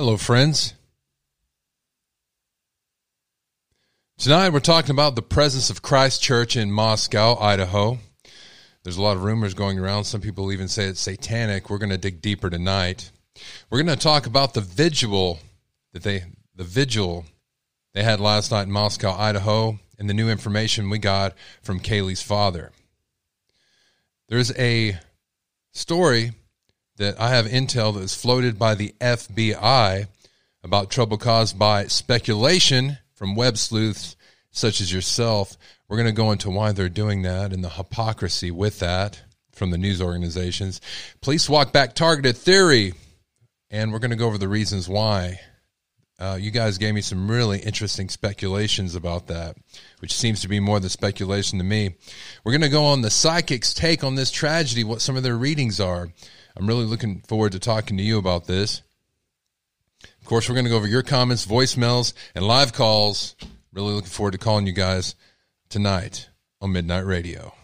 Hello, friends. Tonight we're talking about the presence of Christ Church in Moscow, Idaho. There's a lot of rumors going around. Some people even say it's satanic. We're going to dig deeper tonight. We're going to talk about the vigil that they the vigil they had last night in Moscow, Idaho, and the new information we got from Kaylee's father. There's a story that I have intel that was floated by the FBI about trouble caused by speculation from web sleuths such as yourself. We're going to go into why they're doing that and the hypocrisy with that from the news organizations. Police walk back targeted theory, and we're going to go over the reasons why. Uh, you guys gave me some really interesting speculations about that, which seems to be more the speculation to me. We're going to go on the psychic's take on this tragedy, what some of their readings are. I'm really looking forward to talking to you about this. Of course, we're going to go over your comments, voicemails, and live calls. Really looking forward to calling you guys tonight on Midnight Radio.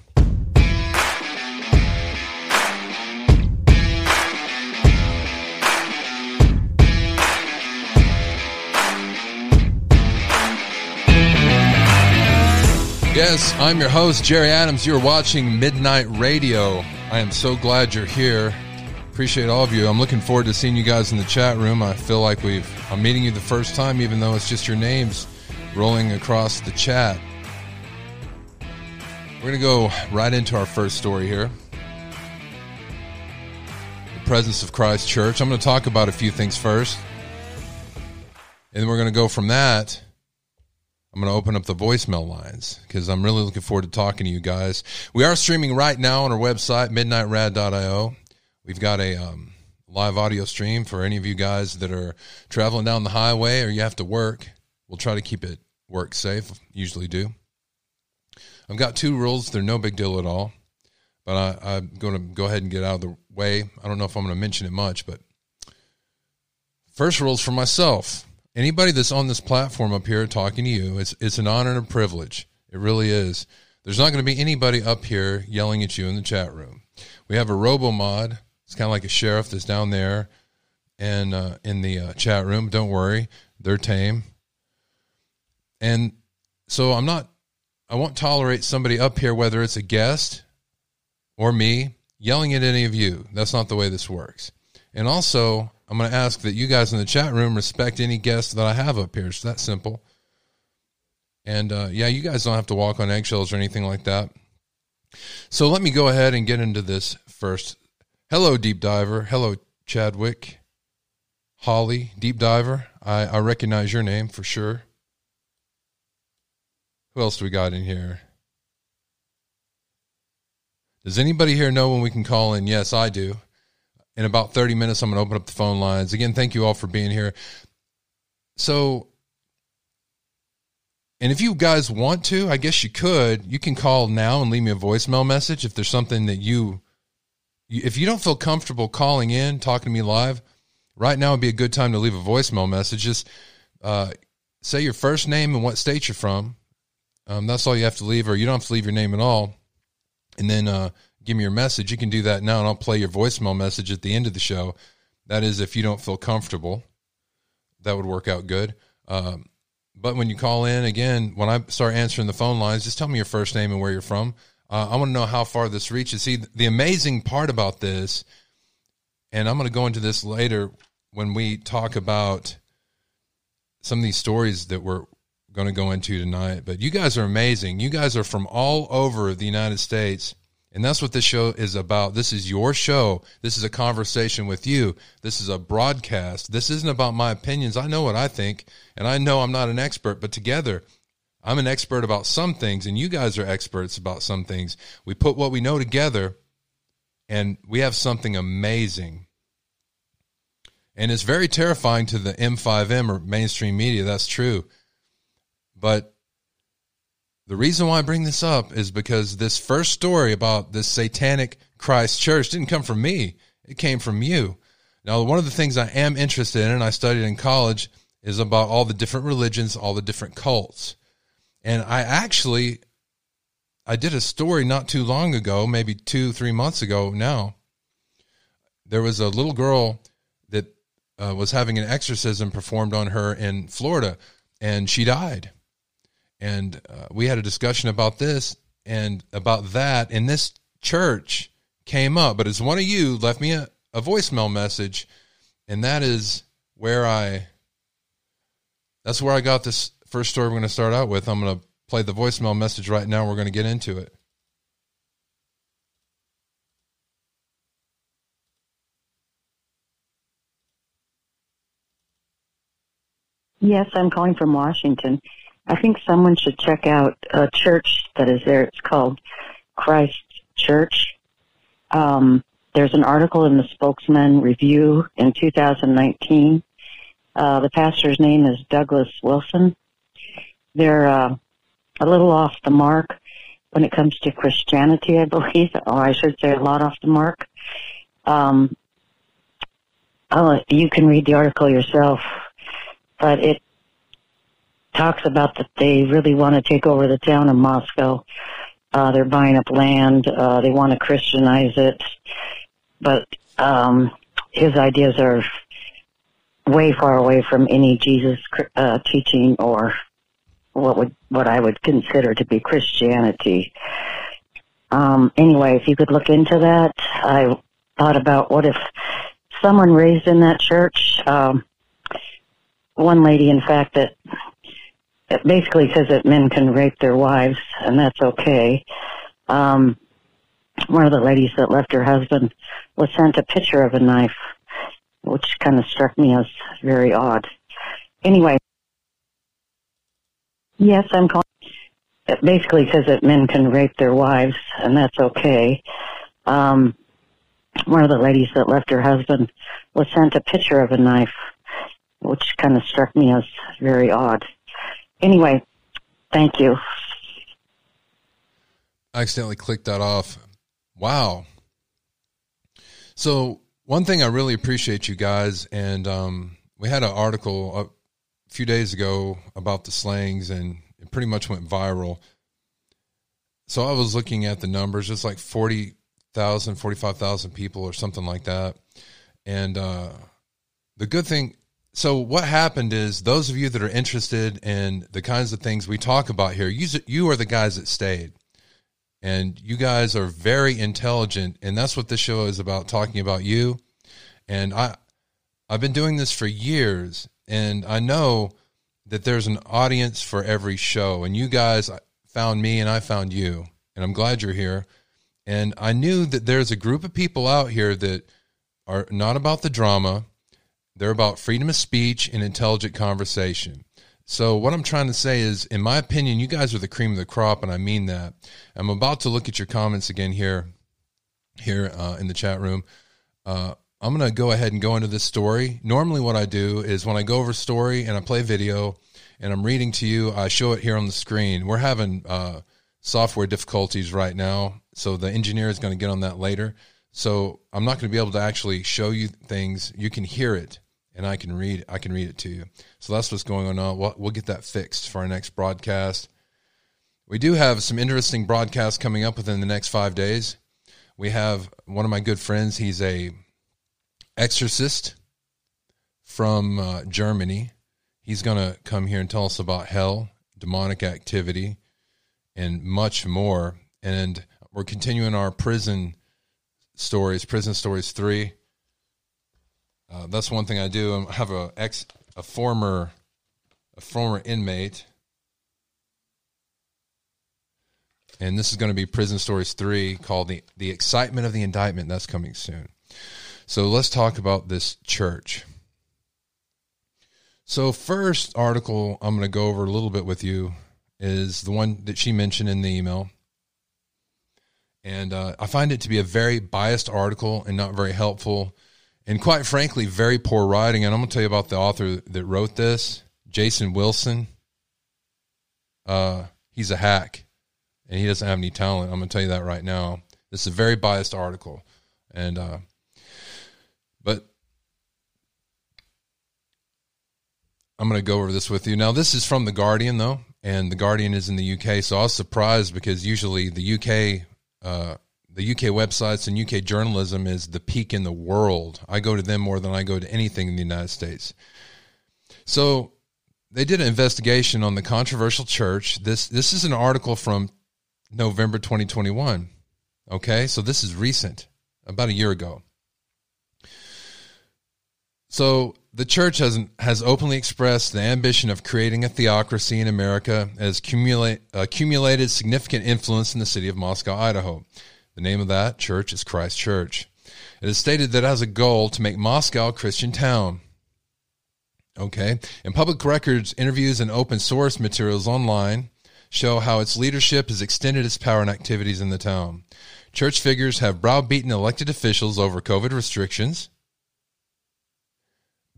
Yes, I'm your host, Jerry Adams. You're watching Midnight Radio. I am so glad you're here. Appreciate all of you. I'm looking forward to seeing you guys in the chat room. I feel like we've I'm meeting you the first time, even though it's just your names rolling across the chat. We're gonna go right into our first story here. The presence of Christ Church. I'm gonna talk about a few things first. And then we're gonna go from that I'm going to open up the voicemail lines because I'm really looking forward to talking to you guys. We are streaming right now on our website, midnightrad.io. We've got a um, live audio stream for any of you guys that are traveling down the highway or you have to work. We'll try to keep it work safe, usually do. I've got two rules. They're no big deal at all, but I, I'm going to go ahead and get out of the way. I don't know if I'm going to mention it much, but first rules for myself anybody that's on this platform up here talking to you, it's it's an honor and a privilege. It really is. There's not going to be anybody up here yelling at you in the chat room. We have a robo mod. It's kind of like a sheriff that's down there and uh, in the uh, chat room. Don't worry, they're tame. And so I'm not. I won't tolerate somebody up here, whether it's a guest or me, yelling at any of you. That's not the way this works. And also, I'm going to ask that you guys in the chat room respect any guests that I have up here. It's that simple. And uh, yeah, you guys don't have to walk on eggshells or anything like that. So let me go ahead and get into this first. Hello, Deep Diver. Hello, Chadwick. Holly, Deep Diver. I, I recognize your name for sure. Who else do we got in here? Does anybody here know when we can call in? Yes, I do in about 30 minutes, I'm going to open up the phone lines. Again, thank you all for being here. So, and if you guys want to, I guess you could. You can call now and leave me a voicemail message if there's something that you, if you don't feel comfortable calling in, talking to me live, right now would be a good time to leave a voicemail message. Just uh, say your first name and what state you're from. Um, that's all you have to leave, or you don't have to leave your name at all. And then uh, give me your message, you can do that now, and I'll play your voicemail message at the end of the show. That is, if you don't feel comfortable, that would work out good. Um, but when you call in again, when I start answering the phone lines, just tell me your first name and where you're from. Uh, I want to know how far this reaches. See, the amazing part about this, and I'm going to go into this later when we talk about some of these stories that we're going to go into tonight. But you guys are amazing. You guys are from all over the United States and that's what this show is about. This is your show. This is a conversation with you. This is a broadcast. This isn't about my opinions. I know what I think, and I know I'm not an expert, but together, I'm an expert about some things, and you guys are experts about some things. We put what we know together, and we have something amazing. And it's very terrifying to the M5M or mainstream media. That's true. But the reason why I bring this up is because this first story about this satanic Christ church didn't come from me. It came from you. Now, one of the things I am interested in, and I studied in college, is about all the different religions, all the different cults. And I actually, I did a story not too long ago, maybe two, three months ago now. There was a little girl that uh, was having an exorcism performed on her in Florida, and she died. And uh, we had a discussion about this and about that, and this church came up. But as one of you left me a, a voicemail message, and that is where I. That's where I got this first story we're going to start out with. I'm going to play the voicemail message right now. We're going to get into it. Yes, I'm calling from Washington. I think someone should check out a church that is there. It's called Christ Church. Um, there's an article in the Spokesman Review in 2019. Uh, the pastor's name is Douglas Wilson. They're uh, a little off the mark when it comes to Christianity, I believe, or I should say a lot off the mark. Um, you can read the article yourself but it talks about that they really want to take over the town of Moscow. Uh, they're buying up land. Uh, they want to Christianize it, but um, his ideas are way far away from any Jesus uh, teaching or what would what I would consider to be Christianity. Um, anyway, if you could look into that, I thought about what if someone raised in that church um, one lady, in fact, that it basically says that men can rape their wives, and that's okay. Um, one of the ladies that left her husband was sent a picture of a knife, which kind of struck me as very odd. Anyway, yes, I'm calling. It basically says that men can rape their wives, and that's okay. Um, one of the ladies that left her husband was sent a picture of a knife, which kind of struck me as very odd. Anyway, thank you. I accidentally clicked that off. Wow. So one thing I really appreciate you guys, and um, we had an article few days ago about the slangs, and it pretty much went viral. So I was looking at the numbers, just like 40,000, 45,000 people or something like that. And uh, the good thing, so what happened is those of you that are interested in the kinds of things we talk about here, you, you are the guys that stayed. And you guys are very intelligent, and that's what this show is about, talking about you. And I I've been doing this for years, and I know that there's an audience for every show. And you guys found me and I found you. And I'm glad you're here. And I knew that there's a group of people out here that are not about the drama they're about freedom of speech and intelligent conversation. So, what I'm trying to say is, in my opinion, you guys are the cream of the crop, and I mean that. I'm about to look at your comments again here, here uh, in the chat room. Uh, I'm going to go ahead and go into this story. Normally, what I do is when I go over story and I play video and I'm reading to you, I show it here on the screen. We're having uh, software difficulties right now, so the engineer is going to get on that later. So I'm not going to be able to actually show you things. You can hear it and I can read I can read it to you. So that's what's going on. We'll, we'll get that fixed for our next broadcast. We do have some interesting broadcasts coming up within the next five days. We have one of my good friends. He's a exorcist from uh, Germany. He's going to come here and tell us about hell, demonic activity, and much more. And we're continuing our prison stories, prison stories three uh, that's one thing I do. I have a ex, a former, a former inmate, and this is going to be Prison Stories three, called the the excitement of the indictment. That's coming soon. So let's talk about this church. So first article I'm going to go over a little bit with you is the one that she mentioned in the email. And uh, I find it to be a very biased article and not very helpful and quite frankly, very poor writing. And I'm going to tell you about the author that wrote this, Jason Wilson. Uh, he's a hack, and he doesn't have any talent. I'm going to tell you that right now. This is a very biased article, and uh, but I'm going to go over this with you now. This is from the Guardian, though, and the Guardian is in the UK. So I was surprised because usually the UK. Uh, the UK websites and UK journalism is the peak in the world. I go to them more than I go to anything in the United States. So they did an investigation on the controversial church. This this is an article from November 2021. Okay, so this is recent, about a year ago. So the church has has openly expressed the ambition of creating a theocracy in America as accumulate, accumulated significant influence in the city of Moscow, Idaho. The name of that church is Christ Church. It is stated that it has a goal to make Moscow a Christian town. Okay. And public records, interviews, and open source materials online show how its leadership has extended its power and activities in the town. Church figures have browbeaten elected officials over COVID restrictions,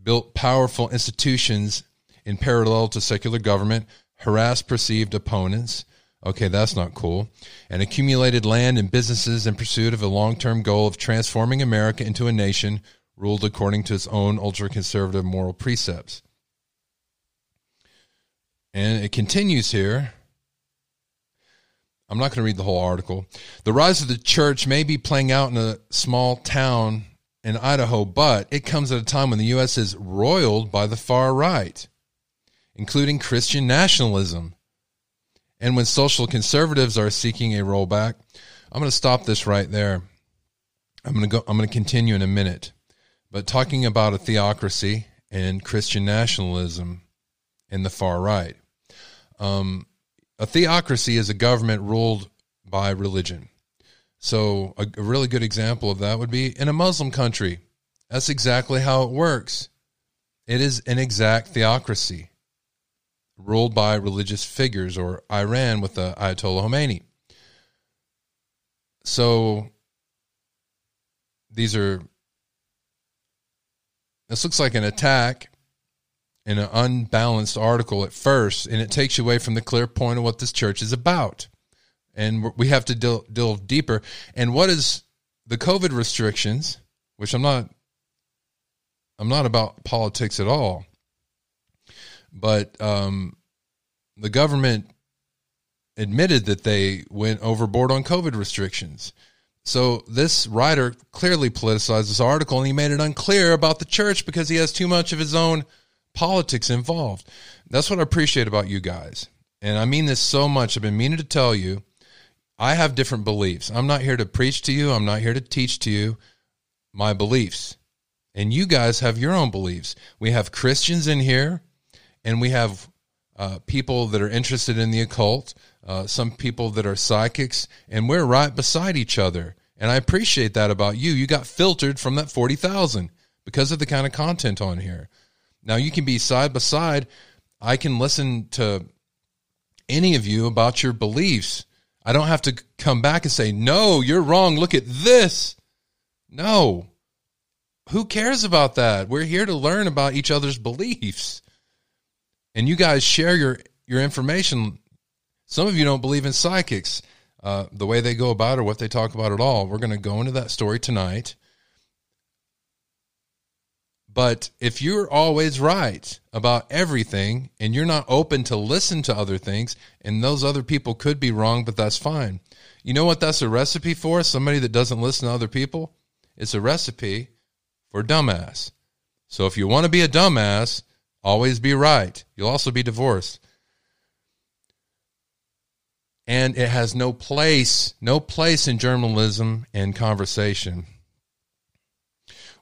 built powerful institutions in parallel to secular government, harassed perceived opponents. Okay, that's not cool. And accumulated land and businesses in pursuit of a long term goal of transforming America into a nation ruled according to its own ultra conservative moral precepts. And it continues here. I'm not going to read the whole article. The rise of the church may be playing out in a small town in Idaho, but it comes at a time when the U.S. is roiled by the far right, including Christian nationalism. And when social conservatives are seeking a rollback, I'm going to stop this right there. I'm going to go I'm going to continue in a minute. But talking about a theocracy and Christian nationalism in the far right. Um, a theocracy is a government ruled by religion. So, a, a, really good example of that would be in a Muslim country. That's exactly how it works. It is an exact theocracy ruled by religious figures, or Iran with the Ayatollah Khomeini. So, these are, this looks like an attack in an unbalanced article at first, and it takes you away from the clear point of what this church is about. And we have to delve, delve deeper. And what is the COVID restrictions, which I'm not, I'm not about politics at all, but um, the government admitted that they went overboard on COVID restrictions. So this writer clearly politicized this article, and he made it unclear about the church because he has too much of his own politics involved. That's what I appreciate about you guys. And I mean this so much. I've been meaning to tell you, I have different beliefs. I'm not here to preach to you, I'm not here to teach to you my beliefs. And you guys have your own beliefs. We have Christians in here, and we have uh, people that are interested in the occult, uh, some people that are psychics, and we're right beside each other. And I appreciate that about you. You got filtered from that 40,000 because of the kind of content on here. Now you can be side by side. I can listen to any of you about your beliefs. I don't have to come back and say, no, you're wrong. Look at this. No. Who cares about that? We're here to learn about each other's beliefs. And you guys share your, your information. Some of you don't believe in psychics, uh, the way they go about or what they talk about at all. We're going to go into that story tonight. But if you're always right about everything and you're not open to listen to other things, and those other people could be wrong, but that's fine. You know what that's a recipe for? Somebody that doesn't listen to other people? It's a recipe for dumbass. So if you want to be a dumbass, always be right. You'll also be divorced. And it has no place, no place in journalism and conversation.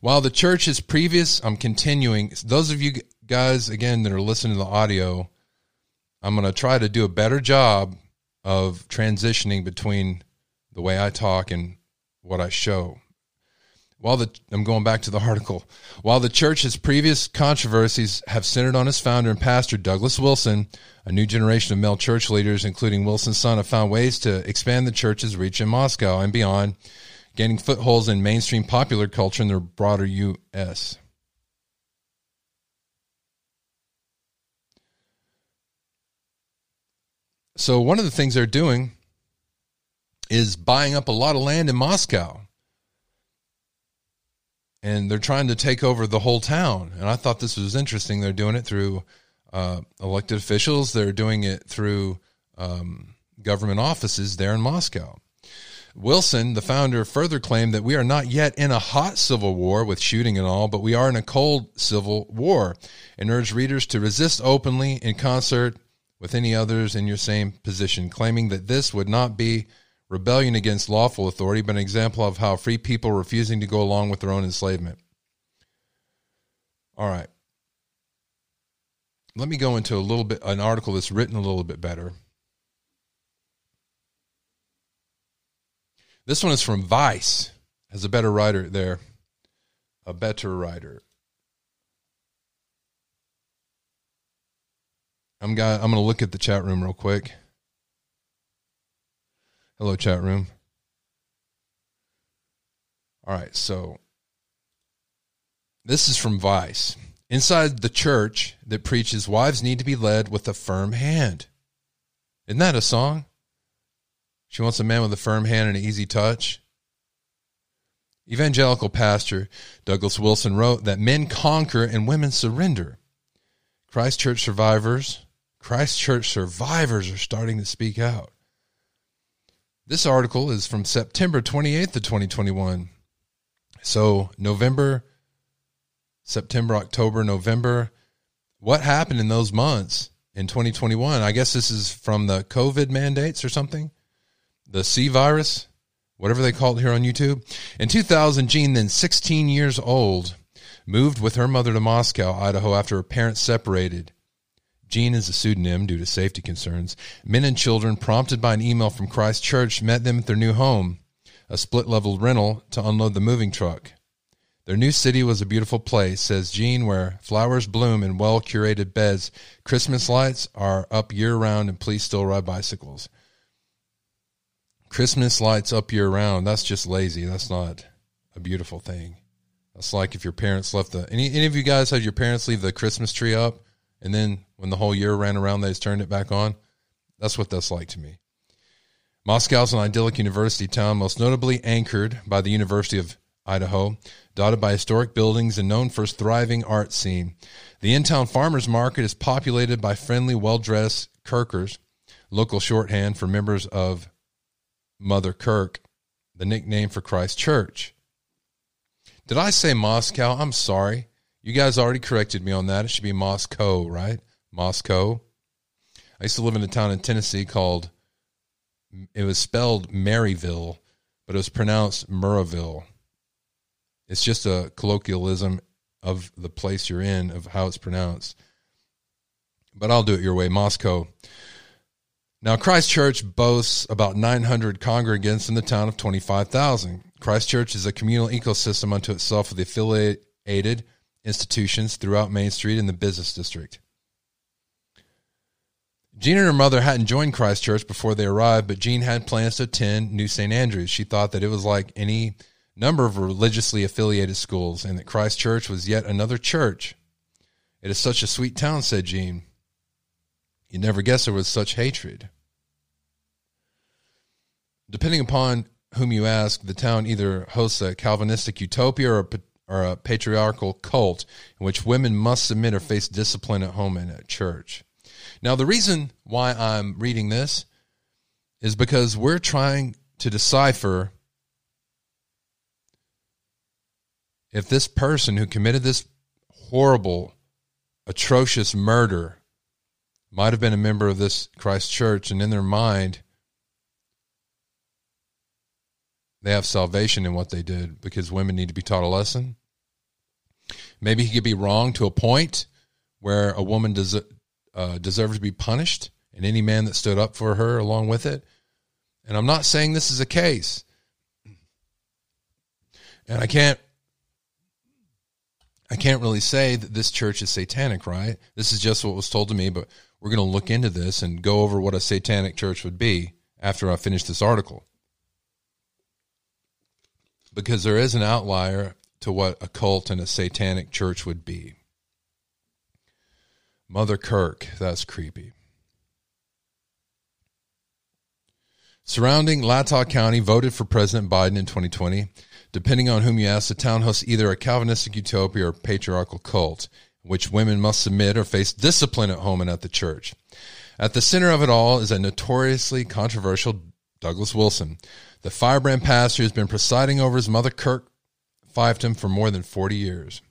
While the church is previous, I'm continuing. Those of you guys, again, that are listening to the audio, I'm going to try to do a better job of transitioning between the way I talk and what I show. While the I'm going back to the article. While the church's previous controversies have centered on its founder and pastor Douglas Wilson, a new generation of male church leaders, including Wilson's son, have found ways to expand the church's reach in Moscow and beyond gaining footholds in mainstream popular culture in the broader U.S. So, one of the things they're doing is buying up a lot of land in Moscow. And they're trying to take over the whole town. And I thought this was interesting. They're doing it through uh, elected officials, they're doing it through um, government offices there in Moscow. Wilson, the founder, further claimed that we are not yet in a hot civil war with shooting and all, but we are in a cold civil war, and urged readers to resist openly in concert with any others in your same position, claiming that this would not be rebellion against lawful authority, but an example of how free people refusing to go along with their own enslavement. All right. Let me go into a little bit an article that's written a little bit better. This one is from Vice. Has a better writer there. A better writer. I'm I'm going to look at the chat room real quick. Hello chat room. All right, so this is from Vice. Inside the church that preaches wives need to be led with a firm hand. Isn't that a song? She wants a man with a firm hand and an easy touch. Evangelical pastor Douglas Wilson wrote that men conquer and women surrender. Christ Church survivors, Christ Church survivors are starting to speak out. This article is from September 28th of 2021. So, November, September, October, November. What happened in those months in 2021? I guess this is from the COVID mandates or something the C virus, whatever they call it here on YouTube. In 2000, Jean, then 16 years old, moved with her mother to Moscow, Idaho, after her parents separated. Jean is a pseudonym due to safety concerns. Men and children, prompted by an email from Christ Church, met them at their new home, a split level rental to unload the moving truck. Their new city was a beautiful place, says Jean, where flowers bloom in well curated beds. Christmas lights are up year round, and please still ride bicycles. Christmas lights up year round. That's just lazy. That's not a beautiful thing. That's like if your parents left the any any of you guys had your parents leave the Christmas tree up and then when the whole year ran around they just turned it back on. That's what that's like to me. Moscow's an idyllic university town, most notably anchored by the University of Idaho, dotted by historic buildings and known for its thriving art scene. The in town farmers market is populated by friendly, well dressed Kirkers, local shorthand for members of Mother Kirk, the nickname for Christ Church. Did I say Moscow? I'm sorry. You guys already corrected me on that. It should be Moscow, right? Moscow. I used to live in a town in Tennessee called, it was spelled Maryville, but it was pronounced Murrayville. It's just a colloquialism of the place you're in, of how it's pronounced. But I'll do it your way Moscow. Now, Christ Church boasts about 900 congregants in the town of 25,000. Christ Church is a communal ecosystem unto itself with affiliated institutions throughout Main Street and the business district. Jean and her mother hadn't joined Christ Church before they arrived, but Jean had plans to attend New St. Andrews. She thought that it was like any number of religiously affiliated schools and that Christ Church was yet another church. It is such a sweet town, said Jean. You'd never guess there was such hatred. Depending upon whom you ask, the town either hosts a Calvinistic utopia or a, or a patriarchal cult in which women must submit or face discipline at home and at church. Now, the reason why I'm reading this is because we're trying to decipher if this person who committed this horrible, atrocious murder might have been a member of this Christ church, and in their mind, they have salvation in what they did because women need to be taught a lesson. Maybe he could be wrong to a point where a woman does uh, deserves to be punished, and any man that stood up for her along with it. And I'm not saying this is a case, and I can't. I can't really say that this church is satanic, right? This is just what was told to me, but we're going to look into this and go over what a satanic church would be after I finish this article because there is an outlier to what a cult and a satanic church would be. Mother Kirk, that's creepy. Surrounding Latah County voted for President Biden in 2020. Depending on whom you ask, the town hosts either a Calvinistic utopia or patriarchal cult, in which women must submit or face discipline at home and at the church. At the center of it all is a notoriously controversial Douglas Wilson. The firebrand pastor has been presiding over his mother, Kirk Fiefdom, for more than 40 years.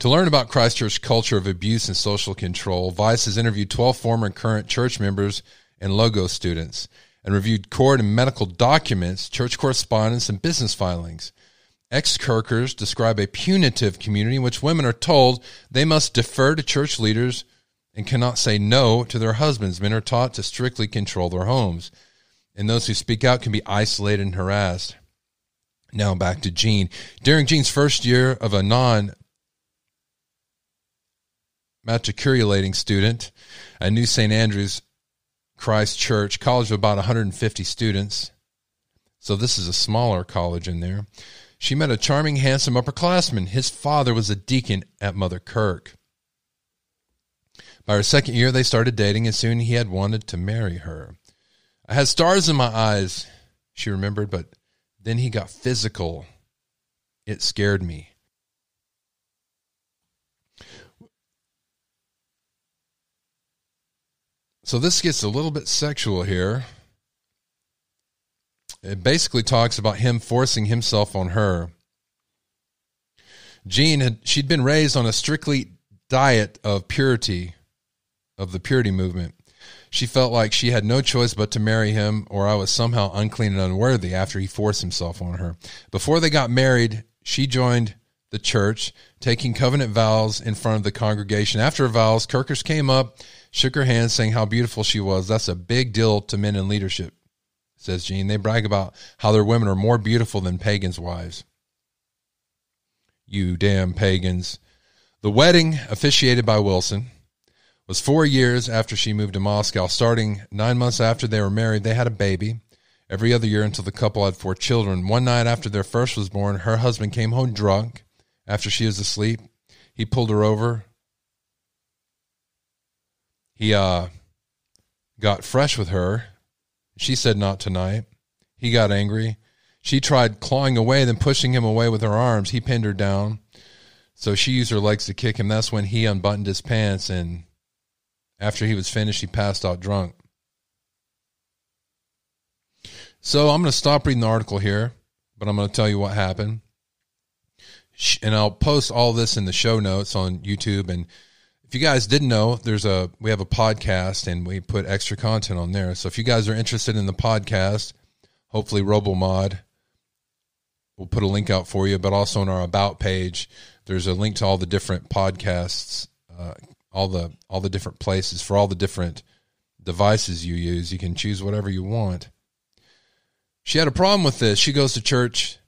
To learn about Christ Church culture of abuse and social control, Vice has interviewed 12 former and current church members and Logos students and reviewed court and medical documents, church correspondence, and business filings. Ex Kirkers describe a punitive community in which women are told they must defer to church leaders and cannot say no to their husbands. Men are taught to strictly control their homes, and those who speak out can be isolated and harassed. Now back to Jean. During Jean's first year of a non matriculating student at New St. Andrews Christ Church, college of about 150 students. So this is a smaller college in there. She met a charming, handsome upperclassman. His father was a deacon at Mother Kirk. By her second year, they started dating, and soon he had wanted to marry her. I had stars in my eyes, she remembered, but then he got physical. It scared me. So this gets a little bit sexual here. It basically talks about him forcing himself on her. Jean had she'd been raised on a strictly diet of purity, of the purity movement. She felt like she had no choice but to marry him, or I was somehow unclean and unworthy after he forced himself on her. Before they got married, she joined the church, taking covenant vows in front of the congregation. After vows, Kirkers came up shook her hand, saying how beautiful she was. That's a big deal to men in leadership, says Jean. They brag about how their women are more beautiful than pagans' wives. You damn pagans. The wedding, officiated by Wilson, was four years after she moved to Moscow. Starting nine months after they were married, they had a baby every other year until the couple had four children. One night after their first was born, her husband came home drunk after she was asleep. He pulled her over, he uh, got fresh with her. She said, Not tonight. He got angry. She tried clawing away, then pushing him away with her arms. He pinned her down. So she used her legs to kick him. That's when he unbuttoned his pants, and after he was finished, he passed out drunk. So I'm going to stop reading the article here, but I'm going to tell you what happened. And I'll post all this in the show notes on YouTube and if you guys didn't know, there's a we have a podcast and we put extra content on there. So if you guys are interested in the podcast, hopefully RoboMod will put a link out for you, but also on our about page, there's a link to all the different podcasts, uh, all the all the different places for all the different devices you use. You can choose whatever you want. She had a problem with this. She goes to church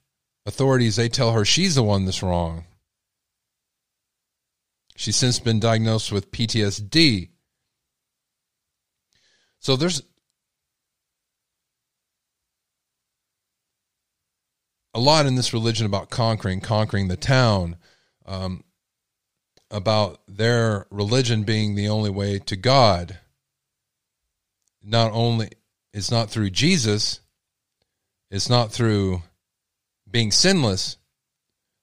authorities, they tell her she's the one that's wrong. She's since been diagnosed with PTSD. So there's a lot in this religion about conquering, conquering the town, um, about their religion being the only way to God. Not only, it's not through Jesus, it's not through being sinless,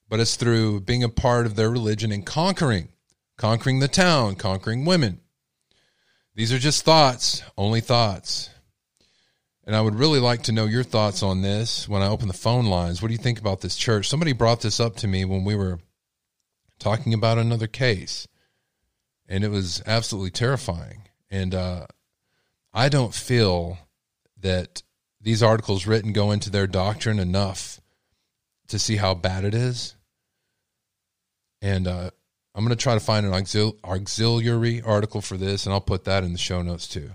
but it's through being a part of their religion and conquering conquering the town, conquering women. These are just thoughts, only thoughts. And I would really like to know your thoughts on this when I open the phone lines. What do you think about this church? Somebody brought this up to me when we were talking about another case, and it was absolutely terrifying. And uh, I don't feel that these articles written go into their doctrine enough to see how bad it is. And uh, I'm going to try to find an auxil- auxiliary article for this, and I'll put that in the show notes too.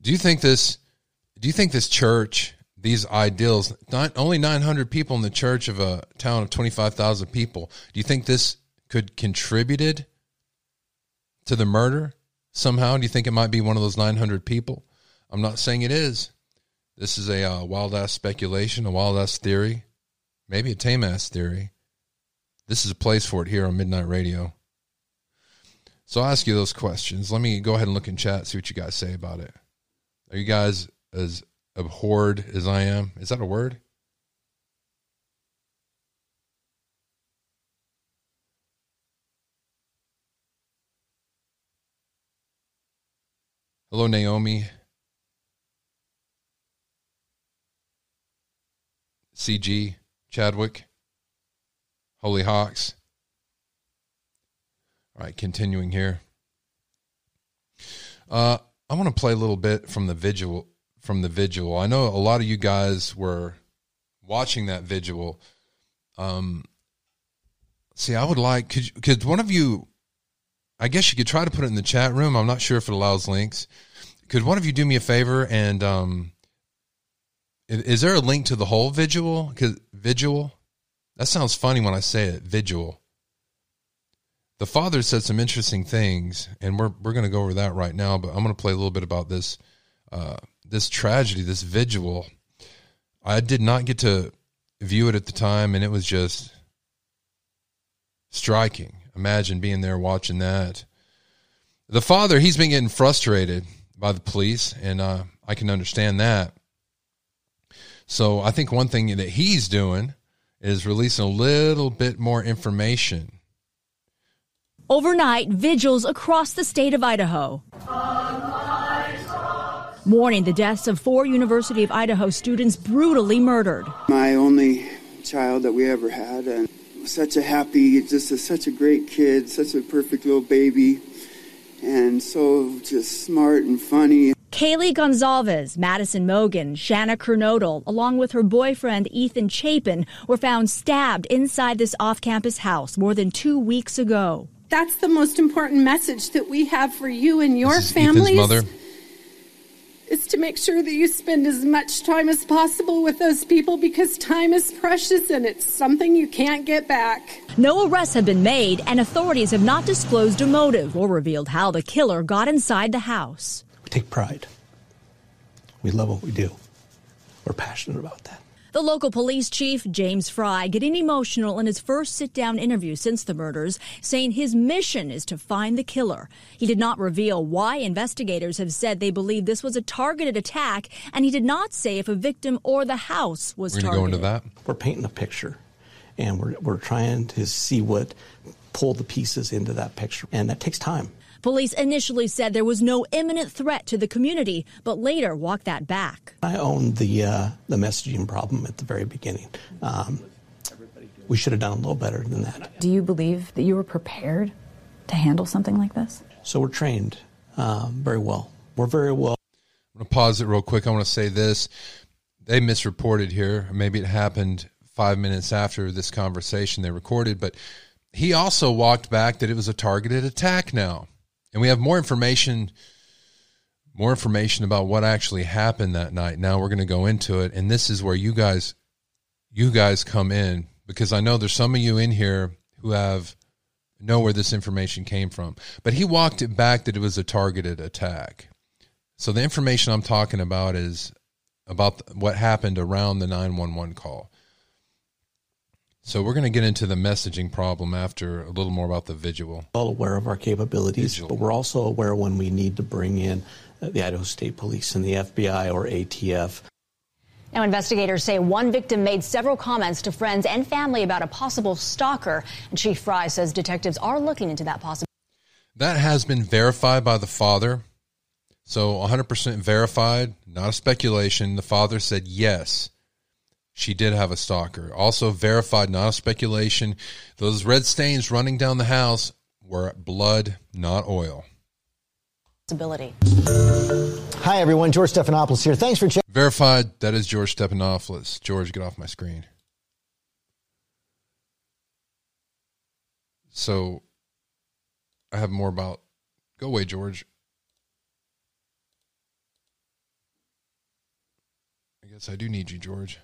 Do you think this? Do you think this church, these ideals, not only 900 people in the church of a town of 25,000 people, do you think this could contributed to the murder somehow? Do you think it might be one of those 900 people? I'm not saying it is. This is a uh, wild ass speculation, a wild ass theory, maybe a tame ass theory. This is a place for it here on Midnight Radio. So I'll ask you those questions. Let me go ahead and look in chat, see what you guys say about it. Are you guys as abhorred as I am. Is that a word? Hello, Naomi. CG, Chadwick, Holy Hawks. All right, continuing here. Uh, I want to play a little bit from the vigil from the vigil, I know a lot of you guys were watching that vigil. Um, see, I would like could could one of you? I guess you could try to put it in the chat room. I'm not sure if it allows links. Could one of you do me a favor and um, is there a link to the whole vigil? Cause vigil, that sounds funny when I say it. Vigil the father said some interesting things, and we're we're going to go over that right now. But I'm going to play a little bit about this uh, this tragedy, this vigil. I did not get to view it at the time, and it was just striking. Imagine being there watching that. The father, he's been getting frustrated by the police, and uh, I can understand that. So I think one thing that he's doing is releasing a little bit more information Overnight, vigils across the state of Idaho. Mourning the deaths of four University of Idaho students brutally murdered. My only child that we ever had, and such a happy, just a, such a great kid, such a perfect little baby, and so just smart and funny. Kaylee Goncalves, Madison Mogen, Xana Kernodle, along with her boyfriend Ethan Chapin, were found stabbed inside this off campus house more than two weeks ago that's the most important message that we have for you and your families. Mother. Is to make sure that you spend as much time as possible with those people because time is precious and it's something you can't get back. No arrests have been made, and authorities have not disclosed a motive or revealed how the killer got inside the house. We take pride. We love what we do. We're passionate about that. The local police chief, James Fry, getting emotional in his first sit down interview since the murders, saying his mission is to find the killer. He did not reveal why investigators have said they believe this was a targeted attack, and he did not say if a victim or the house was we're targeted. Go into that. We're painting a picture, and we're, we're trying to see what pull the pieces into that picture, and that takes time. Police initially said there was no imminent threat to the community, but later walked that back. I owned the uh, the messaging problem at the very beginning. Um, we should have done a little better than that. Do you believe that you were prepared to handle something like this? So we're trained um, very well. We're very well. I'm going to pause it real quick. I want to say this. They misreported here. Maybe it happened five minutes after this conversation they recorded, but he also walked back that it was a targeted attack now and we have more information more information about what actually happened that night. Now we're going to go into it and this is where you guys you guys come in because i know there's some of you in here who have know where this information came from. But he walked it back that it was a targeted attack. So the information i'm talking about is about what happened around the 911 call so we're going to get into the messaging problem after a little more about the vigil. All aware of our capabilities, Vigil. but we're also aware when we need to bring in uh, the Idaho State Police and the FBI or ATF. Now, investigators say one victim made several comments to friends and family about a possible stalker, and Chief Fry says detectives are looking into that possibility. That has been verified by the father. So 100% verified, not a speculation. The father said yes she did have a stalker. Also verified, not a speculation. Those red stains running down the house were blood, not oil. Hi, everyone. George Stephanopoulos here. Thanks for checking. Verified, that is George Stephanopoulos. George, get off my screen. So I have more about. Go away, George. I guess I do need you, George.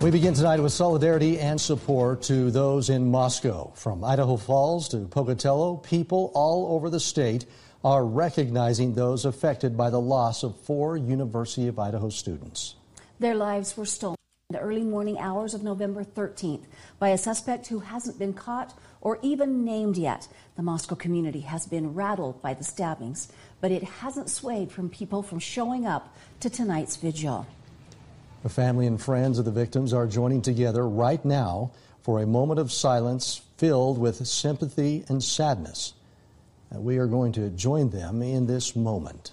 We begin tonight with solidarity and support to those in Moscow. From Idaho Falls to Pocatello, people all over the state are recognizing those affected by the loss of four University of Idaho students. Their lives were stolen in the early morning hours of November 13th by a suspect who hasn't been caught or even named yet. The Moscow community has been rattled by the stabbings, but it hasn't swayed from people from showing up to tonight's vigil. The family and friends of the victims are joining together right now for a moment of silence filled with sympathy and sadness. Uh, we are going to join them in this moment.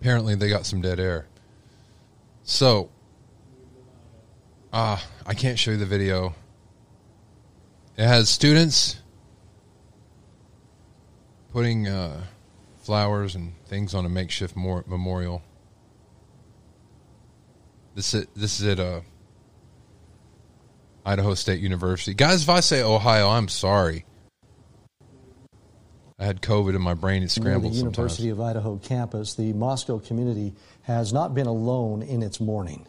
Apparently, they got some dead air. So, ah, I can't show you the video. It has students putting uh, flowers and things on a makeshift mor- memorial. This is this is at uh, Idaho State University, guys. If I say Ohio, I'm sorry. I had COVID in my brain; it scrambled the sometimes. University of Idaho campus, the Moscow community has not been alone in its mourning.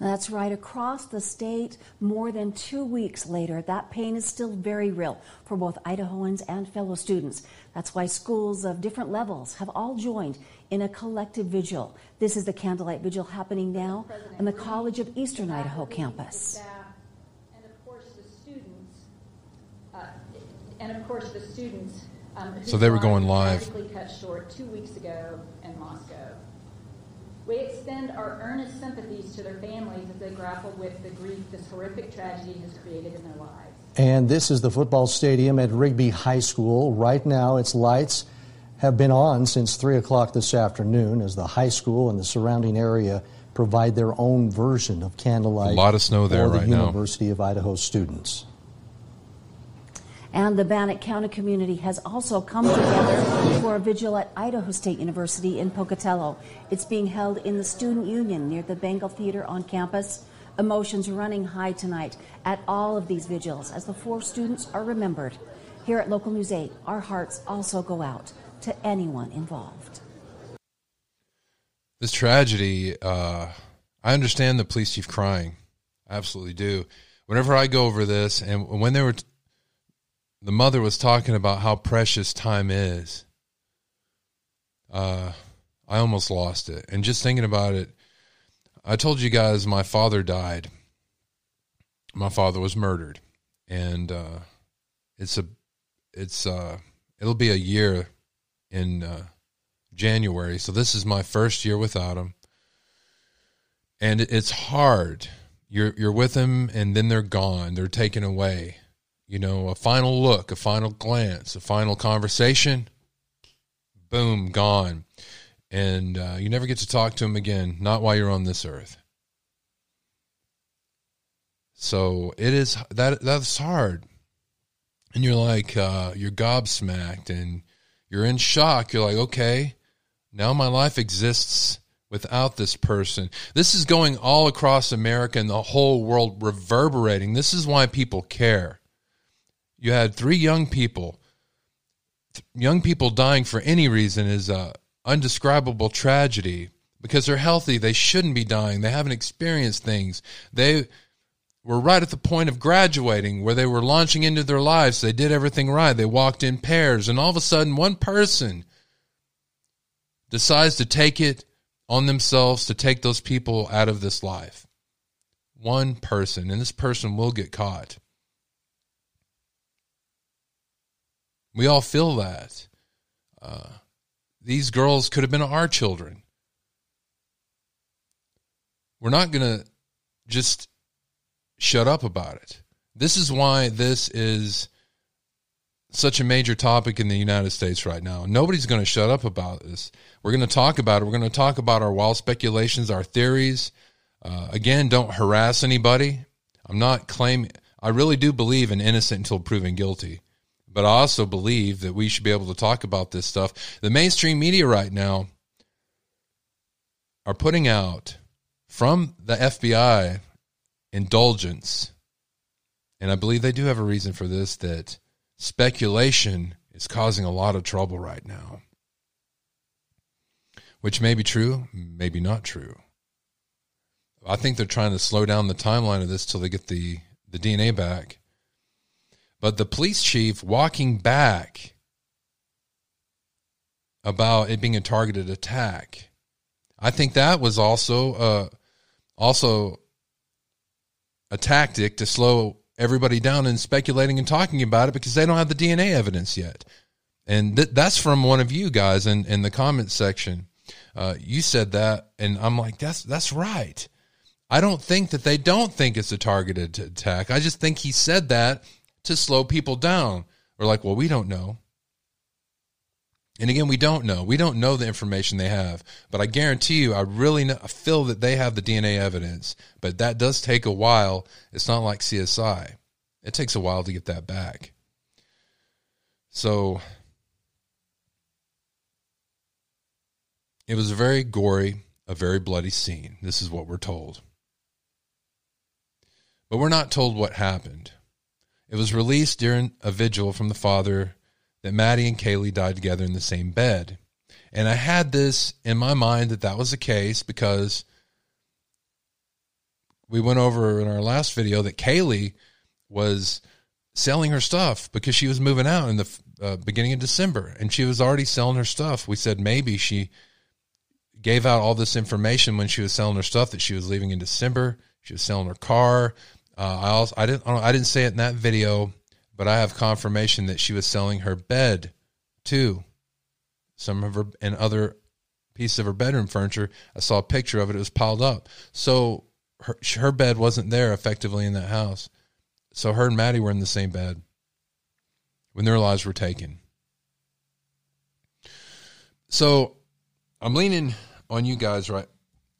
That's right. Across the state, more than two weeks later, that pain is still very real for both Idahoans and fellow students. That's why schools of different levels have all joined in a collective vigil. This is the candlelight vigil happening now on the College of Eastern Idaho campus. And of course, the students, uh, and of course, the students. Um, whose So they were going lives live. tragically cut short two weeks ago in Moscow. We extend our earnest sympathies to their families as they grapple with the grief this horrific tragedy has created in their lives. And this is the football stadium at Rigby High School. Right now, its lights have been on since 3 o'clock this afternoon as the high school and the surrounding area provide their own version of candlelight. A lot of snow there for the right now. University of Idaho students. And the Bannock County community has also come together for a vigil at Idaho State University in Pocatello. It's being held in the Student Union near the Bengal Theater on campus. Emotions running high tonight at all of these vigils as the four students are remembered. Here at Local News 8, our hearts also go out to anyone involved. this tragedy, uh, I understand the police chief crying. I absolutely do. Whenever I go over this, and when they were, the mother was talking about how precious time is, uh, I almost lost it. And just thinking about it, I told you guys my father died. My father was murdered, and uh, it's a, it's uh, it'll be a year in uh, January. So this is my first year without him. And it's hard. You're you're with them and then they're gone. They're taken away. You know, a final look, a final glance, a final conversation. Boom, gone. And uh, you never get to talk to them again, not while you're on this earth. So it is that that's hard. And you're like uh, you're gobsmacked and you're in shock. You're like, okay, now my life exists without this person. This is going all across America and the whole world reverberating. This is why people care. You had three young people. Young people dying for any reason is a undescribable tragedy because they're healthy. They shouldn't be dying. They haven't experienced things. They were right at the point of graduating where they were launching into their lives. They did everything right. They walked in pairs, and all of a sudden, one person decides to take it on themselves to take those people out of this life. One person, and this person will get caught. We all feel that. Uh, these girls could have been our children. We're not going to just shut up about it. This is why this is such a major topic in the United States right now. Nobody's going to shut up about this. We're going to talk about it. We're going to talk about our wild speculations, our theories. Uh, again, don't harass anybody. I'm not claiming, I really do believe in innocent until proven guilty. But I also believe that we should be able to talk about this stuff. The mainstream media right now are putting out from the FBI indulgence, and I believe they do have a reason for this, that speculation is causing a lot of trouble right now. Which may be true, maybe not true. I think they're trying to slow down the timeline of this till they get the, the DNA back. But the police chief walking back about it being a targeted attack, I think that was also uh, also a tactic to slow everybody down in speculating and talking about it because they don't have the DNA evidence yet. And th- that's from one of you guys in, in the comment section. Uh, you said that, and I'm like, that's that's right. I don't think that they don't think it's a targeted attack. I just think he said that to slow people down. We're like, well, we don't know. And again, we don't know. We don't know the information they have. But I guarantee you, I really know, I feel that they have the DNA evidence. But that does take a while. It's not like CSI. It takes a while to get that back. So it was a very gory, a very bloody scene. This is what we're told. But we're not told what happened. It was released during a vigil from the father that Maddie and Kaylee died together in the same bed. And I had this in my mind that that was the case because we went over in our last video that Kaylee was selling her stuff because she was moving out in the uh, beginning of December and she was already selling her stuff. We said maybe she gave out all this information when she was selling her stuff that she was leaving in December. She was selling her car. Uh, I also I didn't I didn't say it in that video, but I have confirmation that she was selling her bed too. Some of her and other pieces of her bedroom furniture. I saw a picture of it. It was piled up. So her her bed wasn't there effectively in that house. So her and Maddie were in the same bed when their lives were taken. So I'm leaning on you guys, right?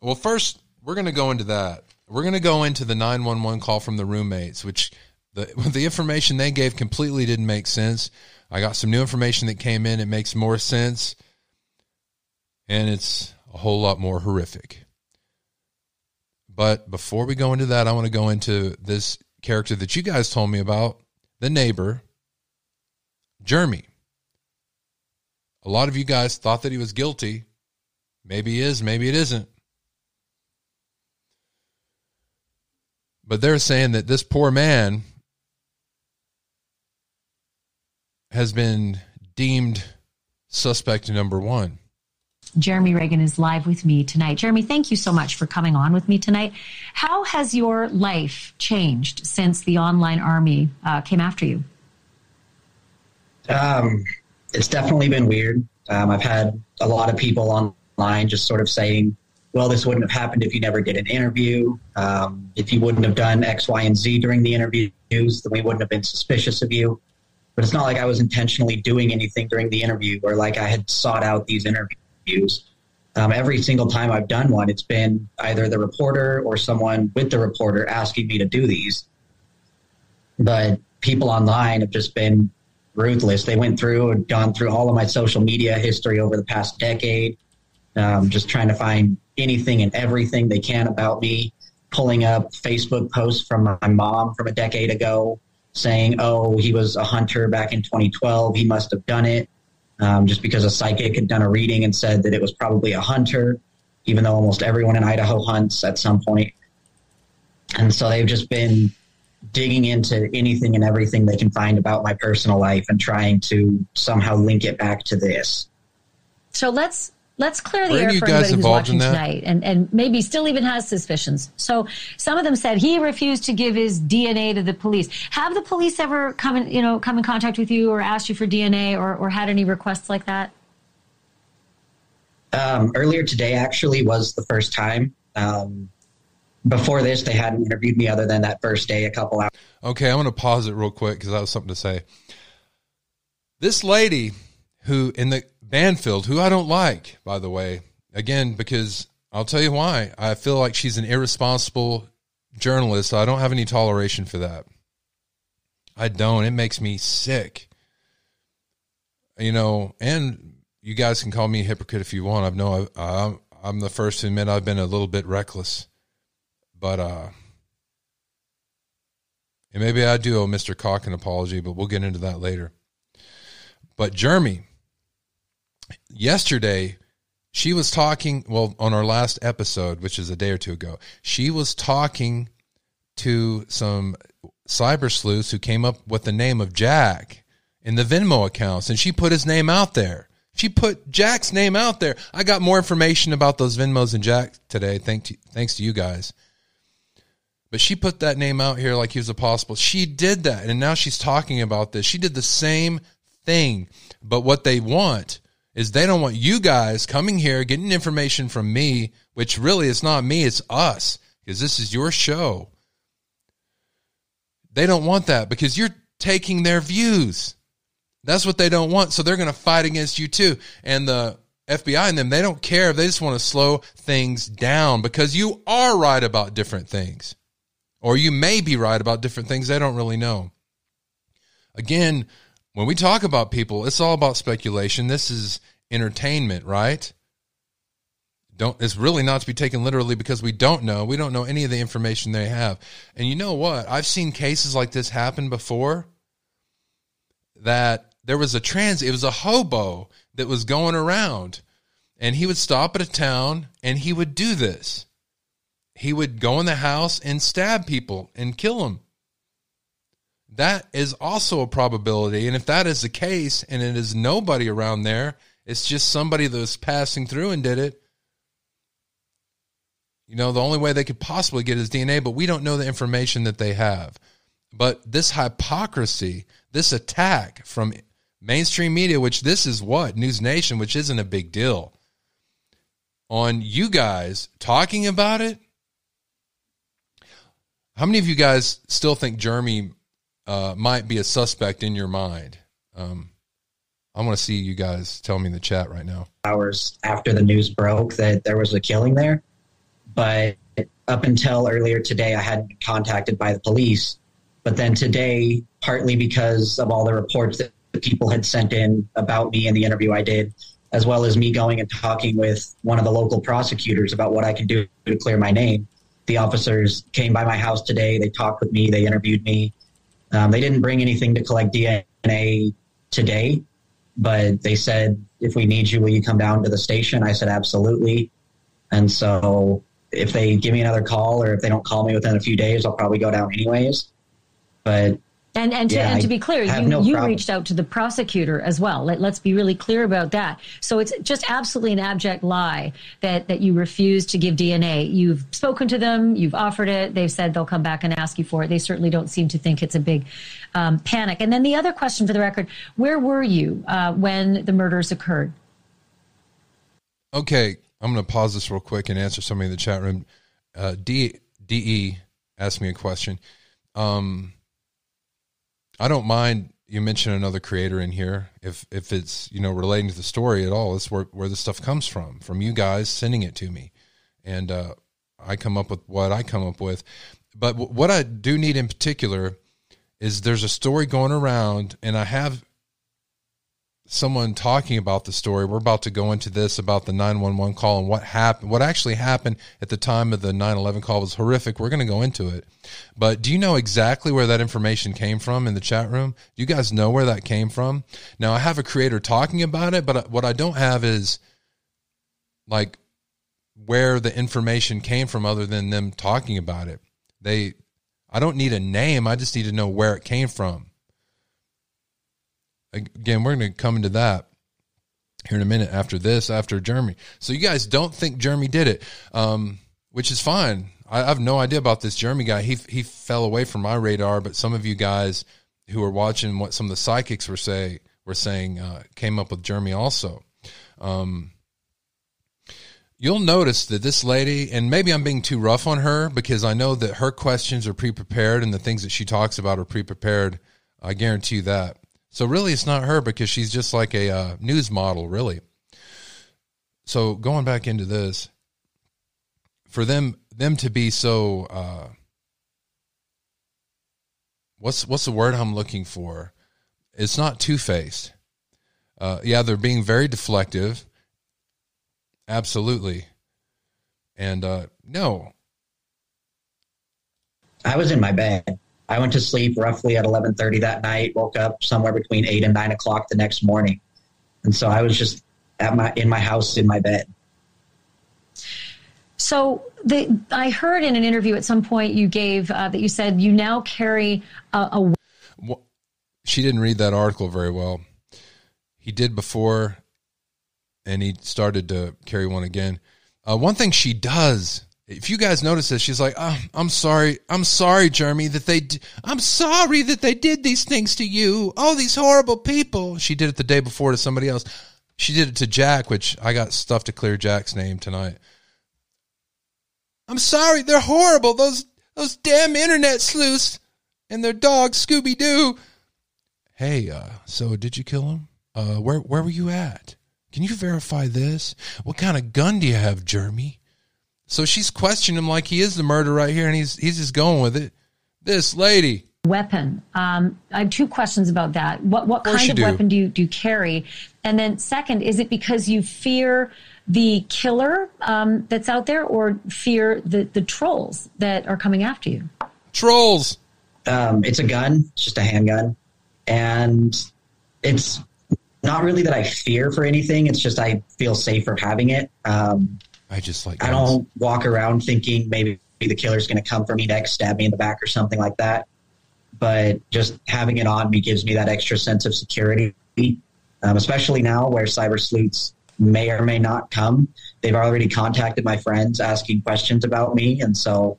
Well, first we're going to go into that. We're going to go into the 911 call from the roommates, which the the information they gave completely didn't make sense. I got some new information that came in. It makes more sense, and it's a whole lot more horrific. But before we go into that, I want to go into this character that you guys told me about, the neighbor, Jeremy. A lot of you guys thought that he was guilty. Maybe he is, maybe it isn't. But they're saying that this poor man has been deemed suspect number one. Jeremy Reagan is live with me tonight. Jeremy, thank you so much for coming on with me tonight. How has your life changed since the online army uh, came after you? Um, it's definitely been weird. Um, I've had a lot of people online just sort of saying, well, this wouldn't have happened if you never did an interview. Um, if you wouldn't have done X, Y, and Z during the interviews, then we wouldn't have been suspicious of you. But it's not like I was intentionally doing anything during the interview or like I had sought out these interviews. Um, every single time I've done one, it's been either the reporter or someone with the reporter asking me to do these. But people online have just been ruthless. They went through and gone through all of my social media history over the past decade, um, just trying to find anything and everything they can about me, pulling up Facebook posts from my mom from a decade ago saying, oh, he was a hunter back in 2012. He must have done it um, just because a psychic had done a reading and said that it was probably a hunter, even though almost everyone in Idaho hunts at some point. And so they've just been digging into anything and everything they can find about my personal life and trying to somehow link it back to this. So let's let's clear the air for anybody who's watching tonight and, and maybe still even has suspicions. So some of them said he refused to give his DNA to the police. Have the police ever come in, you know, come in contact with you or asked you for DNA or, or had any requests like that? Um, earlier today actually was the first time. Um, before this, they hadn't interviewed me other than that first day, a couple hours. Okay, I'm going to pause it real quick because I have something to say. This lady who in the Banfield, who I don't like, by the way, again, because I'll tell you why. I feel like she's an irresponsible journalist. I don't have any toleration for that. I don't. It makes me sick. You know, and you guys can call me a hypocrite if you want. I know I, I'm the first to admit I've been a little bit reckless, but uh, and maybe I do owe Mr. Cock an apology, but we'll get into that later. But Jeremy, yesterday she was talking well on our last episode which is a day or two ago she was talking to some cyber sleuths who came up with the name of jack in the venmo accounts and she put his name out there. She put jack's name out there. I got more information about those venmos and jack today thanks to, thanks to you guys. But she put that name out here like he was a possible. She did that and now she's talking about this. She did the same thing but what they want is they don't want you guys coming here getting information from me, which really is not me, it's us. because this is your show. They don't want that because you're taking their views. That's what they don't want. So they're going to fight against you too. And the FBI and them, they don't care. They just want to slow things down because you are right about different things. Or you may be right about different things they don't really know. Again, when we talk about people, it's all about speculation. This is entertainment, right? Don't it's really not to be taken literally because we don't know. We don't know any of the information they have. And you know what? I've seen cases like this happen before that there was a trans it was a hobo that was going around and he would stop at a town and he would do this. He would go in the house and stab people and kill them that is also a probability. And if that is the case and it is nobody around there, it's just somebody that was passing through and did it. You know, the only way they could possibly get his DNA, but we don't know the information that they have. But this hypocrisy, this attack from mainstream media, which this is what? News Nation, which isn't a big deal, on you guys talking about it. How many of you guys still think Jeremy uh, might be a suspect in your mind? Um, I want to see you guys tell me in the chat right now. Hours after the news broke that there was a killing there, but up until earlier today, I hadn't contacted by the police. But then today, partly because of all the reports that people had sent in about me and the interview I did, as well as me going and talking with one of the local prosecutors about what I can do to clear my name. The officers came by my house today. They talked with me. They interviewed me. Um, they didn't bring anything to collect DNA today, but they said, if we need you, will you come down to the station? I said, absolutely. And so if they give me another call or if they don't call me within a few days, I'll probably go down anyways. But and and to, yeah, and to be clear, you, no you reached out to the prosecutor as well. Let, us be really clear about that. So it's just absolutely an abject lie that that you refuse to give DNA. You've spoken to them, you've offered it. They've said they'll come back and ask you for it. They certainly don't seem to think it's a big um, panic. And then the other question for the record: Where were you uh, when the murders occurred? Okay, I'm going to pause this real quick and answer somebody in the chat room. Uh, D De asked me a question. Um, I don't mind you mention another creator in here if if it's you know relating to the story at all. It's where where the stuff comes from from you guys sending it to me, and uh, I come up with what I come up with. But w- what I do need in particular is there's a story going around, and I have someone talking about the story. We're about to go into this about the 911 call and what happened. What actually happened at the time of the 911 call was horrific. We're going to go into it. But do you know exactly where that information came from in the chat room? Do you guys know where that came from? Now, I have a creator talking about it, but what I don't have is like where the information came from other than them talking about it. They I don't need a name. I just need to know where it came from again, we're going to come into that here in a minute after this, after Jeremy. So you guys don't think Jeremy did it, um, which is fine. I, have no idea about this Jeremy guy. He he fell away from my radar, but some of you guys who are watching what some of the psychics were say were saying uh, came up with Jeremy also. Um, you'll notice that this lady, and maybe I'm being too rough on her because I know that her questions are pre prepared and the things that she talks about are pre prepared. I guarantee you that. So really, it's not her because she's just like a uh, news model, really. So going back into this, for them them to be so uh, what's what's the word I'm looking for? It's not two faced. Uh, yeah, they're being very deflective. Absolutely. And uh, no. I was in my bed I went to sleep roughly at 11:30 that night. Woke up somewhere between eight and nine o'clock the next morning, and so I was just at my in my house in my bed. So the, I heard in an interview at some point you gave uh, that you said you now carry a, a. Well, she didn't read that article very well. He did before, and he started to carry one again. Uh, one thing she does if you guys notice this, she's like, oh, "I'm sorry, I'm sorry, Jeremy, that they, d- I'm sorry that they did these things to you. Oh, these horrible people." She did it the day before to somebody else. She did it to Jack, which I got stuff to clear Jack's name tonight. I'm sorry, they're horrible. Those those damn internet sleuths and their dog Scooby Doo. Hey, uh, so did you kill him? Uh, where where were you at? Can you verify this? What kind of gun do you have, Jeremy? So she's questioning him like he is the murderer right here, and he's he's just going with it. This lady. Weapon. Um, I have two questions about that. What what course kind of do. weapon do you do you carry? And then second, is it because you fear the killer um, that's out there, or fear the the trolls that are coming after you? Trolls. Um, it's a gun. It's just a handgun, and it's not really that I fear for anything. It's just I feel safer having it. Um, I just like. I don't walk around thinking maybe the killer's going to come for me next, stab me in the back or something like that. But just having it on me gives me that extra sense of security, um, especially now where cyber sleuths may or may not come. They've already contacted my friends asking questions about me, and so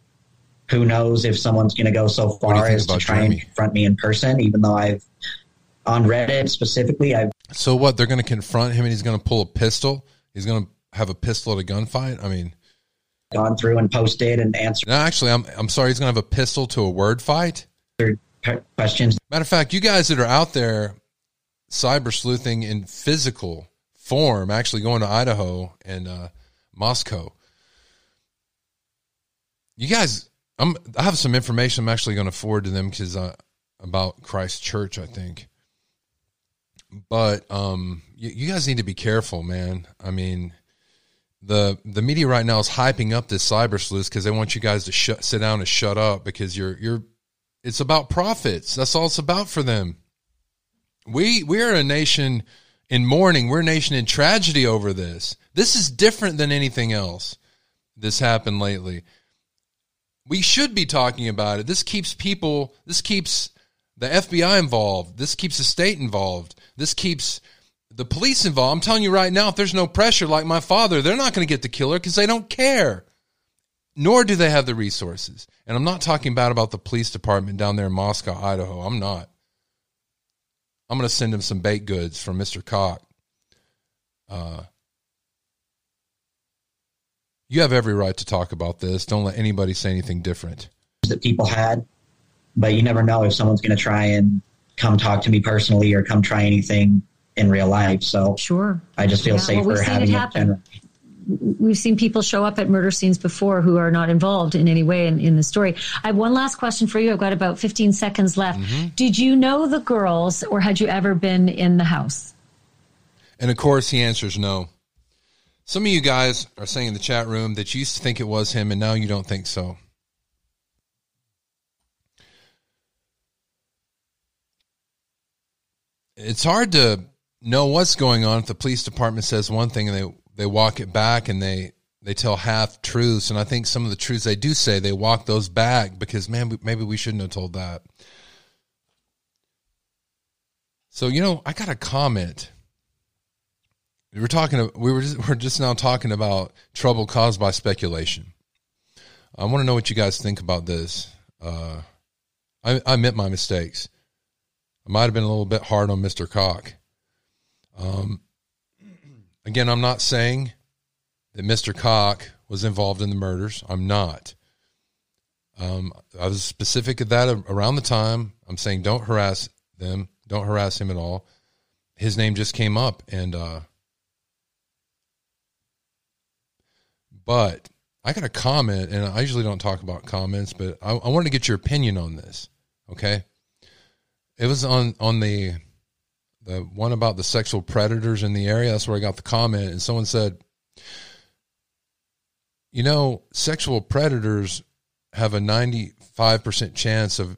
who knows if someone's going to go so far as to try Jeremy? and confront me in person, even though I've on Reddit specifically, I've So what? They're going to confront him, and he's going to pull a pistol. He's going to have a pistol at a gunfight. I mean, gone through and posted and answered no, actually, I'm I'm sorry. He's going to have a pistol to a word fight. questions. Matter of fact, you guys that are out there cyber sleuthing in physical form, actually going to Idaho and uh, Moscow. You guys, I'm I have some information I'm actually going to forward to them because uh, about Christ Church, I think. But um, you, you guys need to be careful, man. I mean, the the media right now is hyping up this cyber sleuth because they want you guys to shut sit down and shut up because you're you're it's about profits. That's all it's about for them. We we're a nation in mourning. We're a nation in tragedy over this. This is different than anything else this happened lately. We should be talking about it. This keeps people, this keeps the FBI involved. This keeps the state involved. This keeps the police involved. I'm telling you right now, if there's no pressure like my father, they're not going to get the killer because they don't care. Nor do they have the resources. And I'm not talking bad about the police department down there in Moscow, Idaho. I'm not. I'm going to send him some baked goods from Mr. Cock. Uh, you have every right to talk about this. Don't let anybody say anything different. that people had, but you never know if someone's going to try and come talk to me personally or come try anything in real life. So sure, I just feel Yeah, well, safer we've seen having it it. happen. generally. We've seen people show up at murder scenes before who are not involved in any way in, in the story. I have one last question for you. I've got about 15 seconds left. Mm-hmm. Did you know the girls or had you ever been in the house? And of course, he answers no. Some of you guys are saying in the chat room that you used to think it was him and now you don't think so. It's hard to know what's going on if the police department says one thing and they, they walk it back and they, they tell half truths. And I think some of the truths they do say, they walk those back because, man, maybe we shouldn't have told that. So, you know, I got a comment. We were talking. We were just, we're just now talking about trouble caused by speculation. I want to know what you guys think about this. Uh, I, I admit my mistakes. I might have been a little bit hard on Mister Cock. Um, again, I'm not saying that Mister Cock was involved in the murders. I'm not. Um, I was specific at that around the time. I'm saying don't harass them. Don't harass him at all. His name just came up, and uh, but I got a comment, and I usually don't talk about comments, but I, I wanted to get your opinion on this. Okay, it was on on the the one about the sexual predators in the area. That's where I got the comment, and someone said, you know, sexual predators have a ninety five percent chance of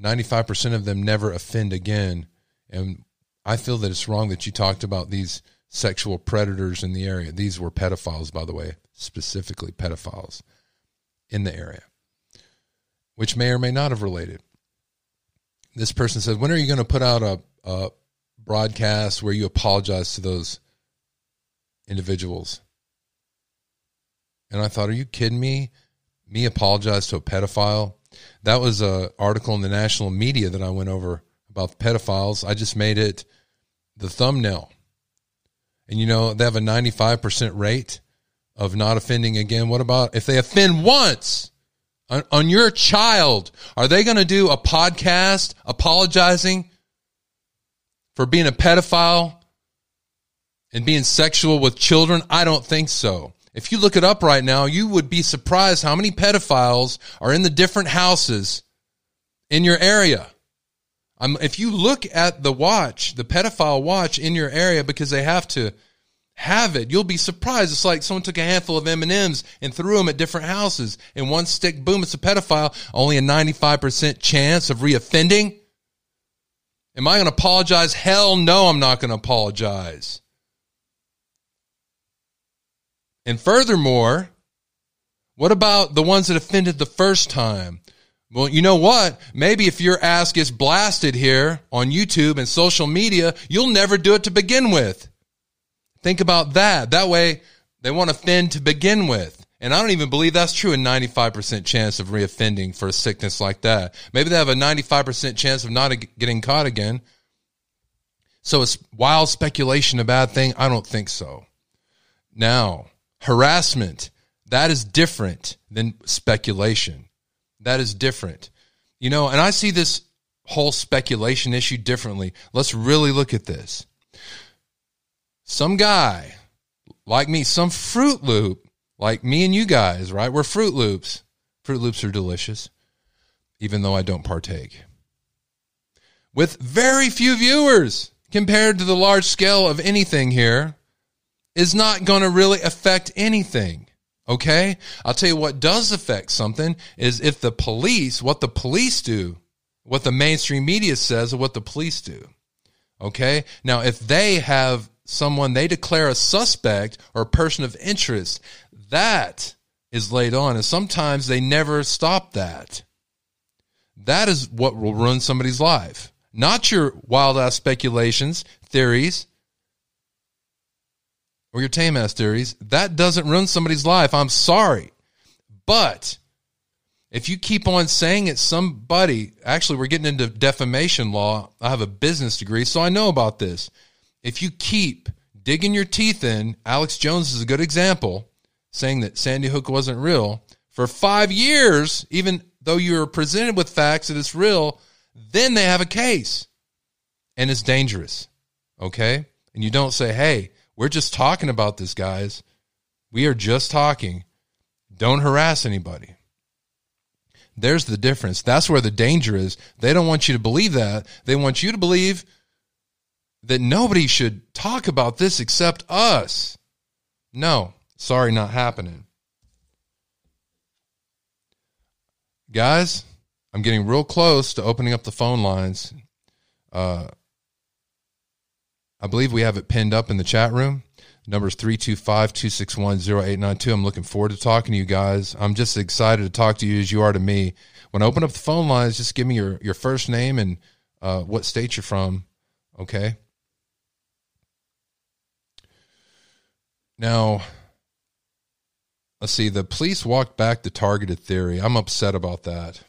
95% of them never offend again. And I feel that it's wrong that you talked about these sexual predators in the area. These were pedophiles, by the way, specifically pedophiles in the area, which may or may not have related. This person said, When are you going to put out a, a broadcast where you apologize to those individuals? And I thought, Are you kidding me? Me apologize to a pedophile? That was a article in the national media that I went over about pedophiles. I just made it the thumbnail. And you know, they have a 95% rate of not offending again? What about if they offend once on, on your child? Are they going to do a podcast apologizing for being a pedophile and being sexual with children? I don't think so. If you look it up right now, you would be surprised how many pedophiles are in the different houses in your area. Um, if you look at the watch, the pedophile watch in your area, because they have to have it, you'll be surprised. It's like someone took a handful of M and M's and threw them at different houses, and one stick, boom, it's a pedophile. Only a ninety-five percent chance of reoffending. Am I going to apologize? Hell no, I'm not going to apologize. And furthermore, what about the ones that offended the first time? Well, you know what? Maybe if your ass gets blasted here on YouTube and social media, you'll never do it to begin with. Think about that. That way, they want to offend to begin with. And I don't even believe that's true. A 95% chance of reoffending for a sickness like that. Maybe they have a 95% chance of not getting caught again. So it's wild speculation a bad thing? I don't think so. Now, harassment, that is different than speculation. That is different. You know, and I see this whole speculation issue differently. Let's really look at this. Some guy like me, some Fruit Loop, like me and you guys, right? We're Fruit Loops. Fruit Loops are delicious, even though I don't partake. With very few viewers compared to the large scale of anything here, is not going to really affect anything. Okay? I'll tell you what does affect something is if the police, what the police do, what the mainstream media says, or what the police do. Okay? Now, if they have someone they declare a suspect or a person of interest, that is laid on. And sometimes they never stop that. That is what will ruin somebody's life. Not your wild ass speculations, theories, or your tame ass theories, that doesn't ruin somebody's life. I'm sorry. But if you keep on saying it, somebody, actually, we're getting into defamation law. I have a business degree, so I know about this. If you keep digging your teeth in, Alex Jones is a good example, saying that Sandy Hook wasn't real for five years, even though you're presented with facts that it's real, then they have a case and it's dangerous. Okay. And you don't say, hey, we're just talking about this, guys. We are just talking. Don't harass anybody. There's the difference. That's where the danger is. They don't want you to believe that. They want you to believe that nobody should talk about this except us. No, sorry, not happening. Guys, I'm getting real close to opening up the phone lines. Uh, I believe we have it pinned up in the chat room. Numbers 325 261 0892. I'm looking forward to talking to you guys. I'm just excited to talk to you as you are to me. When I open up the phone lines, just give me your, your first name and uh, what state you're from. Okay. Now, let's see. The police walked back the targeted theory. I'm upset about that.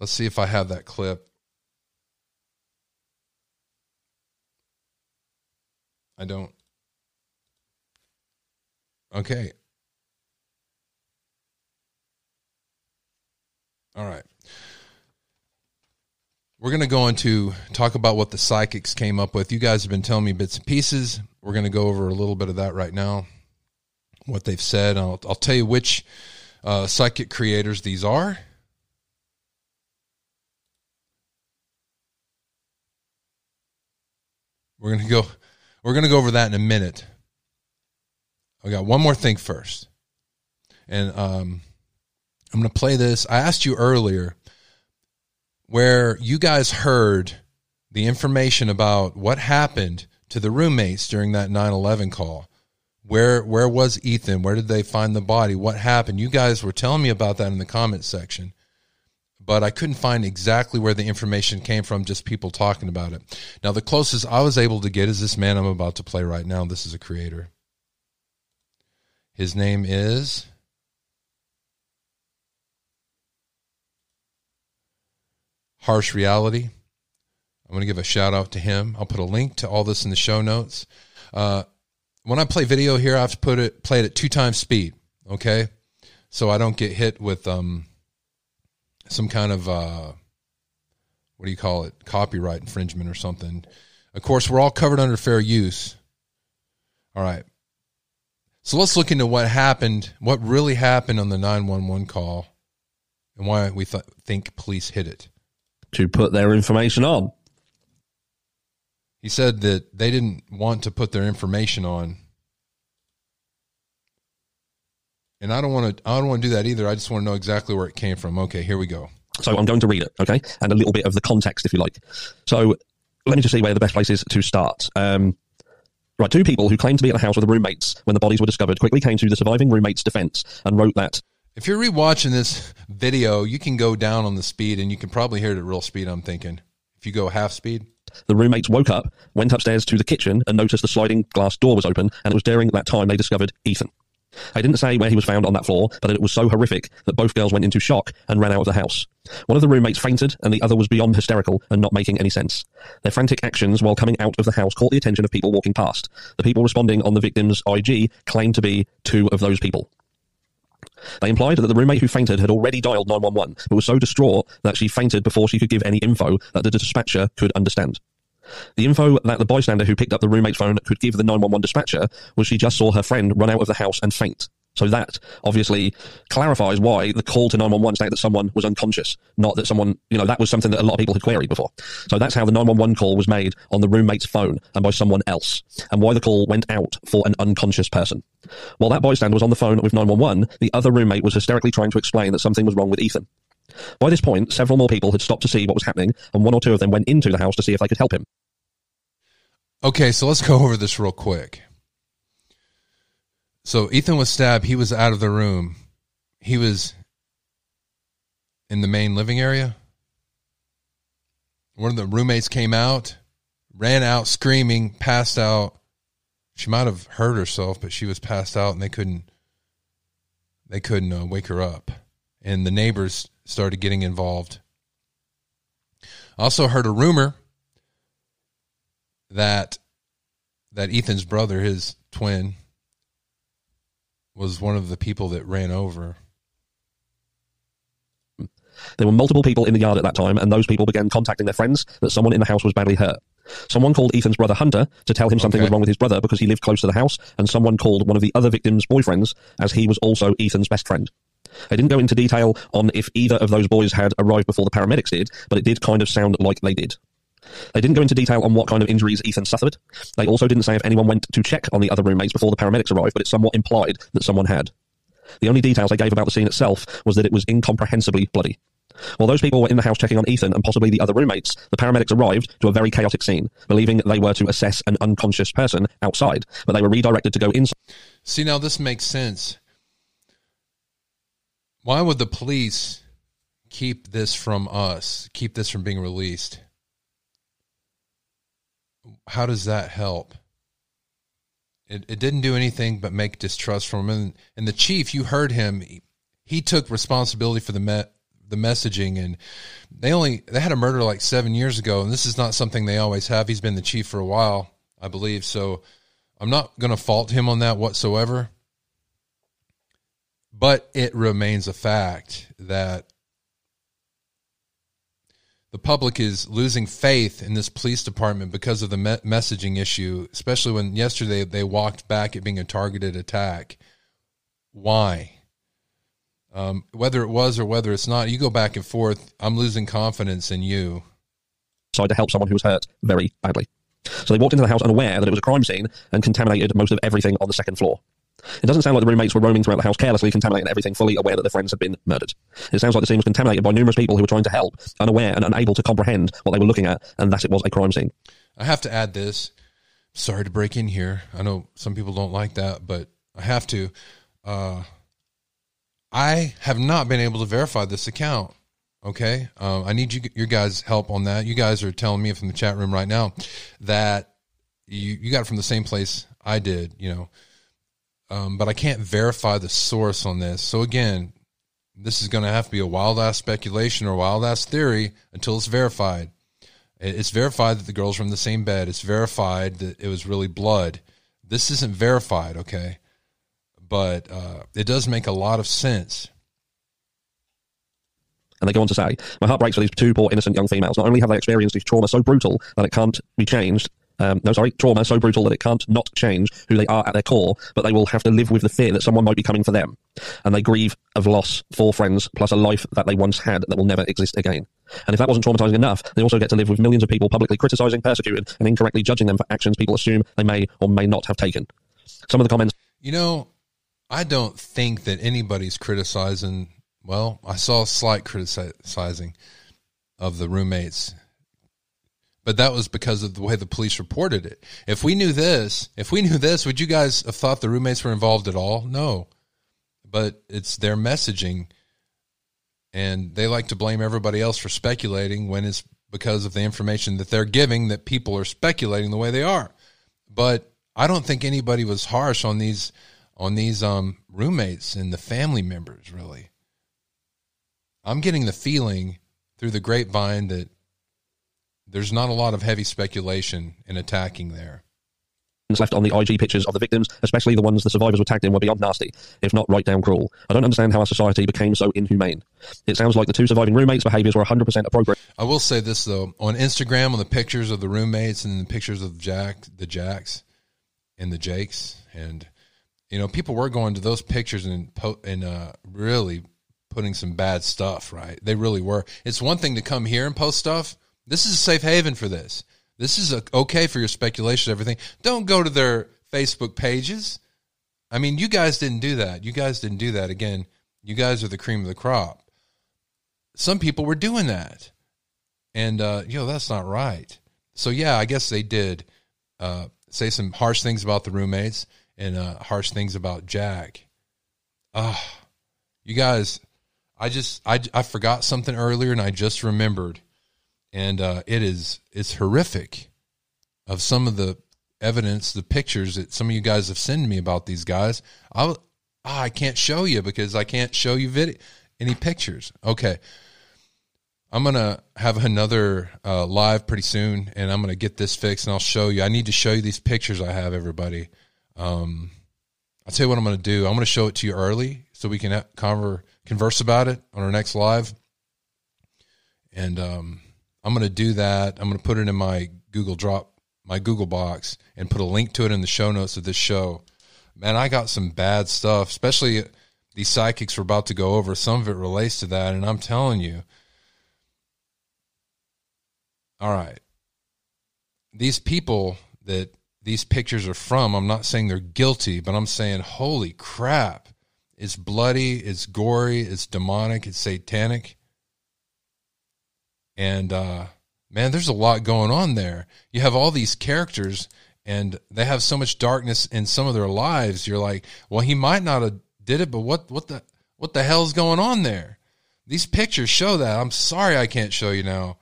Let's see if I have that clip. I don't. Okay. All right. We're going to go into talk about what the psychics came up with. You guys have been telling me bits and pieces. We're going to go over a little bit of that right now, what they've said. I'll, I'll tell you which uh, psychic creators these are. We're gonna go. We're gonna go over that in a minute. I got one more thing first, and um, I'm gonna play this. I asked you earlier where you guys heard the information about what happened to the roommates during that 9/11 call. Where where was Ethan? Where did they find the body? What happened? You guys were telling me about that in the comment section but I couldn't find exactly where the information came from, just people talking about it. Now, the closest I was able to get is this man I'm about to play right now. This is a creator. His name is Harsh Reality. I'm going to give a shout out to him. I'll put a link to all this in the show notes. Uh, when I play video here, I have to put it play it at two times speed. Okay, so I don't get hit with um some kind of uh, what do you call it copyright infringement or something. Of course, we're all covered under fair use. All right. So let's look into what happened, what really happened on the 911 call, and why we th- think police hid it. To put their information on. He said that they didn't want to put their information on. And I don't want to I don't want to do that either. I just want to know exactly where it came from. Okay, here we go. So I'm going to read it, okay? And a little bit of the context if you like. So let me just see where the best place is to start. Um, Right, two people who claimed to be at the house with the roommates when the bodies were discovered quickly came to the surviving roommate's defense and wrote that. If you're rewatching this video, you can go down on the speed and you can probably hear it at real speed, I'm thinking. If you go half speed. The roommates woke up, went upstairs to the kitchen, and noticed the sliding glass door was open, and it was during that time they discovered Ethan. I didn't say where he was found on that floor, but it was so horrific that both girls went into shock and ran out of the house. One of the roommates fainted, and the other was beyond hysterical and not making any sense. Their frantic actions while coming out of the house caught the attention of people walking past. The people responding on the victim's IG claimed to be two of those people. They implied that the roommate who fainted had already dialed 911, but was so distraught that she fainted before she could give any info that the dispatcher could understand. The info that the bystander who picked up the roommate's phone could give the 911 dispatcher was she just saw her friend run out of the house and faint. So that obviously clarifies why the call to 911 stated that someone was unconscious, not that someone, you know, that was something that a lot of people had queried before. So that's how the 911 call was made on the roommate's phone and by someone else, and why the call went out for an unconscious person. While that bystander was on the phone with 911, the other roommate was hysterically trying to explain that something was wrong with Ethan. By this point, several more people had stopped to see what was happening, and one or two of them went into the house to see if they could help him. Okay, so let's go over this real quick. So Ethan was stabbed. He was out of the room. He was in the main living area. One of the roommates came out, ran out screaming, passed out. She might have hurt herself, but she was passed out, and they couldn't. They couldn't uh, wake her up, and the neighbors started getting involved. Also heard a rumor that that Ethan's brother, his twin, was one of the people that ran over. There were multiple people in the yard at that time, and those people began contacting their friends that someone in the house was badly hurt. Someone called Ethan's brother Hunter to tell him something okay. was wrong with his brother because he lived close to the house, and someone called one of the other victim's boyfriends as he was also Ethan's best friend. They didn't go into detail on if either of those boys had arrived before the paramedics did, but it did kind of sound like they did. They didn't go into detail on what kind of injuries Ethan suffered. They also didn't say if anyone went to check on the other roommates before the paramedics arrived, but it's somewhat implied that someone had. The only details they gave about the scene itself was that it was incomprehensibly bloody. While those people were in the house checking on Ethan and possibly the other roommates, the paramedics arrived to a very chaotic scene, believing they were to assess an unconscious person outside, but they were redirected to go inside. See, now this makes sense. Why would the police keep this from us, keep this from being released? How does that help? It, it didn't do anything but make distrust from him. And, and the chief, you heard him, he, he took responsibility for the the messaging. And they only they had a murder like seven years ago, and this is not something they always have. He's been the chief for a while, I believe. So I'm not going to fault him on that whatsoever. But it remains a fact that the public is losing faith in this police department because of the me- messaging issue, especially when yesterday they walked back it being a targeted attack. Why? Um, whether it was or whether it's not, you go back and forth. I'm losing confidence in you. Tried to help someone who was hurt very badly. So they walked into the house unaware that it was a crime scene and contaminated most of everything on the second floor. It doesn't sound like the roommates were roaming throughout the house carelessly, contaminating everything, fully aware that their friends had been murdered. It sounds like the scene was contaminated by numerous people who were trying to help, unaware and unable to comprehend what they were looking at, and that it was a crime scene. I have to add this. Sorry to break in here. I know some people don't like that, but I have to. Uh, I have not been able to verify this account. Okay, um, I need you, your guys' help on that. You guys are telling me from the chat room right now that you you got it from the same place I did. You know, um, but I can't verify the source on this. So again, this is going to have to be a wild ass speculation or wild ass theory until it's verified. It's verified that the girls were in the same bed. It's verified that it was really blood. This isn't verified, okay? But uh, it does make a lot of sense. And they go on to say, My heart breaks for these two poor innocent young females. Not only have they experienced this trauma so brutal that it can't be changed, um, no, sorry, trauma so brutal that it can't not change who they are at their core, but they will have to live with the fear that someone might be coming for them. And they grieve of loss, for friends, plus a life that they once had that will never exist again. And if that wasn't traumatizing enough, they also get to live with millions of people publicly criticizing, persecuting, and incorrectly judging them for actions people assume they may or may not have taken. Some of the comments. You know, I don't think that anybody's criticizing. Well, I saw slight criticizing of the roommates but that was because of the way the police reported it. If we knew this, if we knew this, would you guys have thought the roommates were involved at all? No. But it's their messaging and they like to blame everybody else for speculating when it's because of the information that they're giving that people are speculating the way they are. But I don't think anybody was harsh on these on these um, roommates and the family members really. I'm getting the feeling through the grapevine that there's not a lot of heavy speculation in attacking there. Left on the IG pictures of the victims, especially the ones the survivors were tagged in, were beyond nasty, if not right down cruel. I don't understand how our society became so inhumane. It sounds like the two surviving roommates' behaviors were 100% appropriate. I will say this though: on Instagram, on the pictures of the roommates and the pictures of Jack, the Jacks, and the Jakes, and you know, people were going to those pictures and po- and uh, really putting some bad stuff. Right? They really were. It's one thing to come here and post stuff this is a safe haven for this. This is a, okay for your speculation everything. Don't go to their Facebook pages. I mean, you guys didn't do that. You guys didn't do that. Again, you guys are the cream of the crop. Some people were doing that. And, uh, you know, that's not right. So, yeah, I guess they did uh, say some harsh things about the roommates and uh, harsh things about Jack. Ah, you guys, I just, I, I forgot something earlier and I just remembered and uh, it is it's horrific of some of the evidence, the pictures that some of you guys have sent me about these guys. I oh, I can't show you because I can't show you video any pictures. Okay. I'm gonna have another uh, live pretty soon, and I'm gonna get this fixed, and I'll show you. I need to show you these pictures I have, everybody. Um, I'll tell you what I'm gonna do. I'm gonna show it to you early so we can conver- converse about it on our next live. And um, I'm going to do that. I'm going to put it in my Google Drop, my Google box, and put a link to it in the show notes of this show. Man, I got some bad stuff, especially these psychics we're about to go over. Some of it relates to that, and I'm telling you. All right. These people that these pictures are from, I'm not saying they're guilty, but I'm saying, holy crap. It's bloody, it's gory, it's demonic, it's satanic and uh, man, there's a lot going on there. You have all these characters, and they have so much darkness in some of their lives. You're like, well, he might not have did it, but what what the what the hell's going on there? These pictures show that. I'm sorry I can't show you now,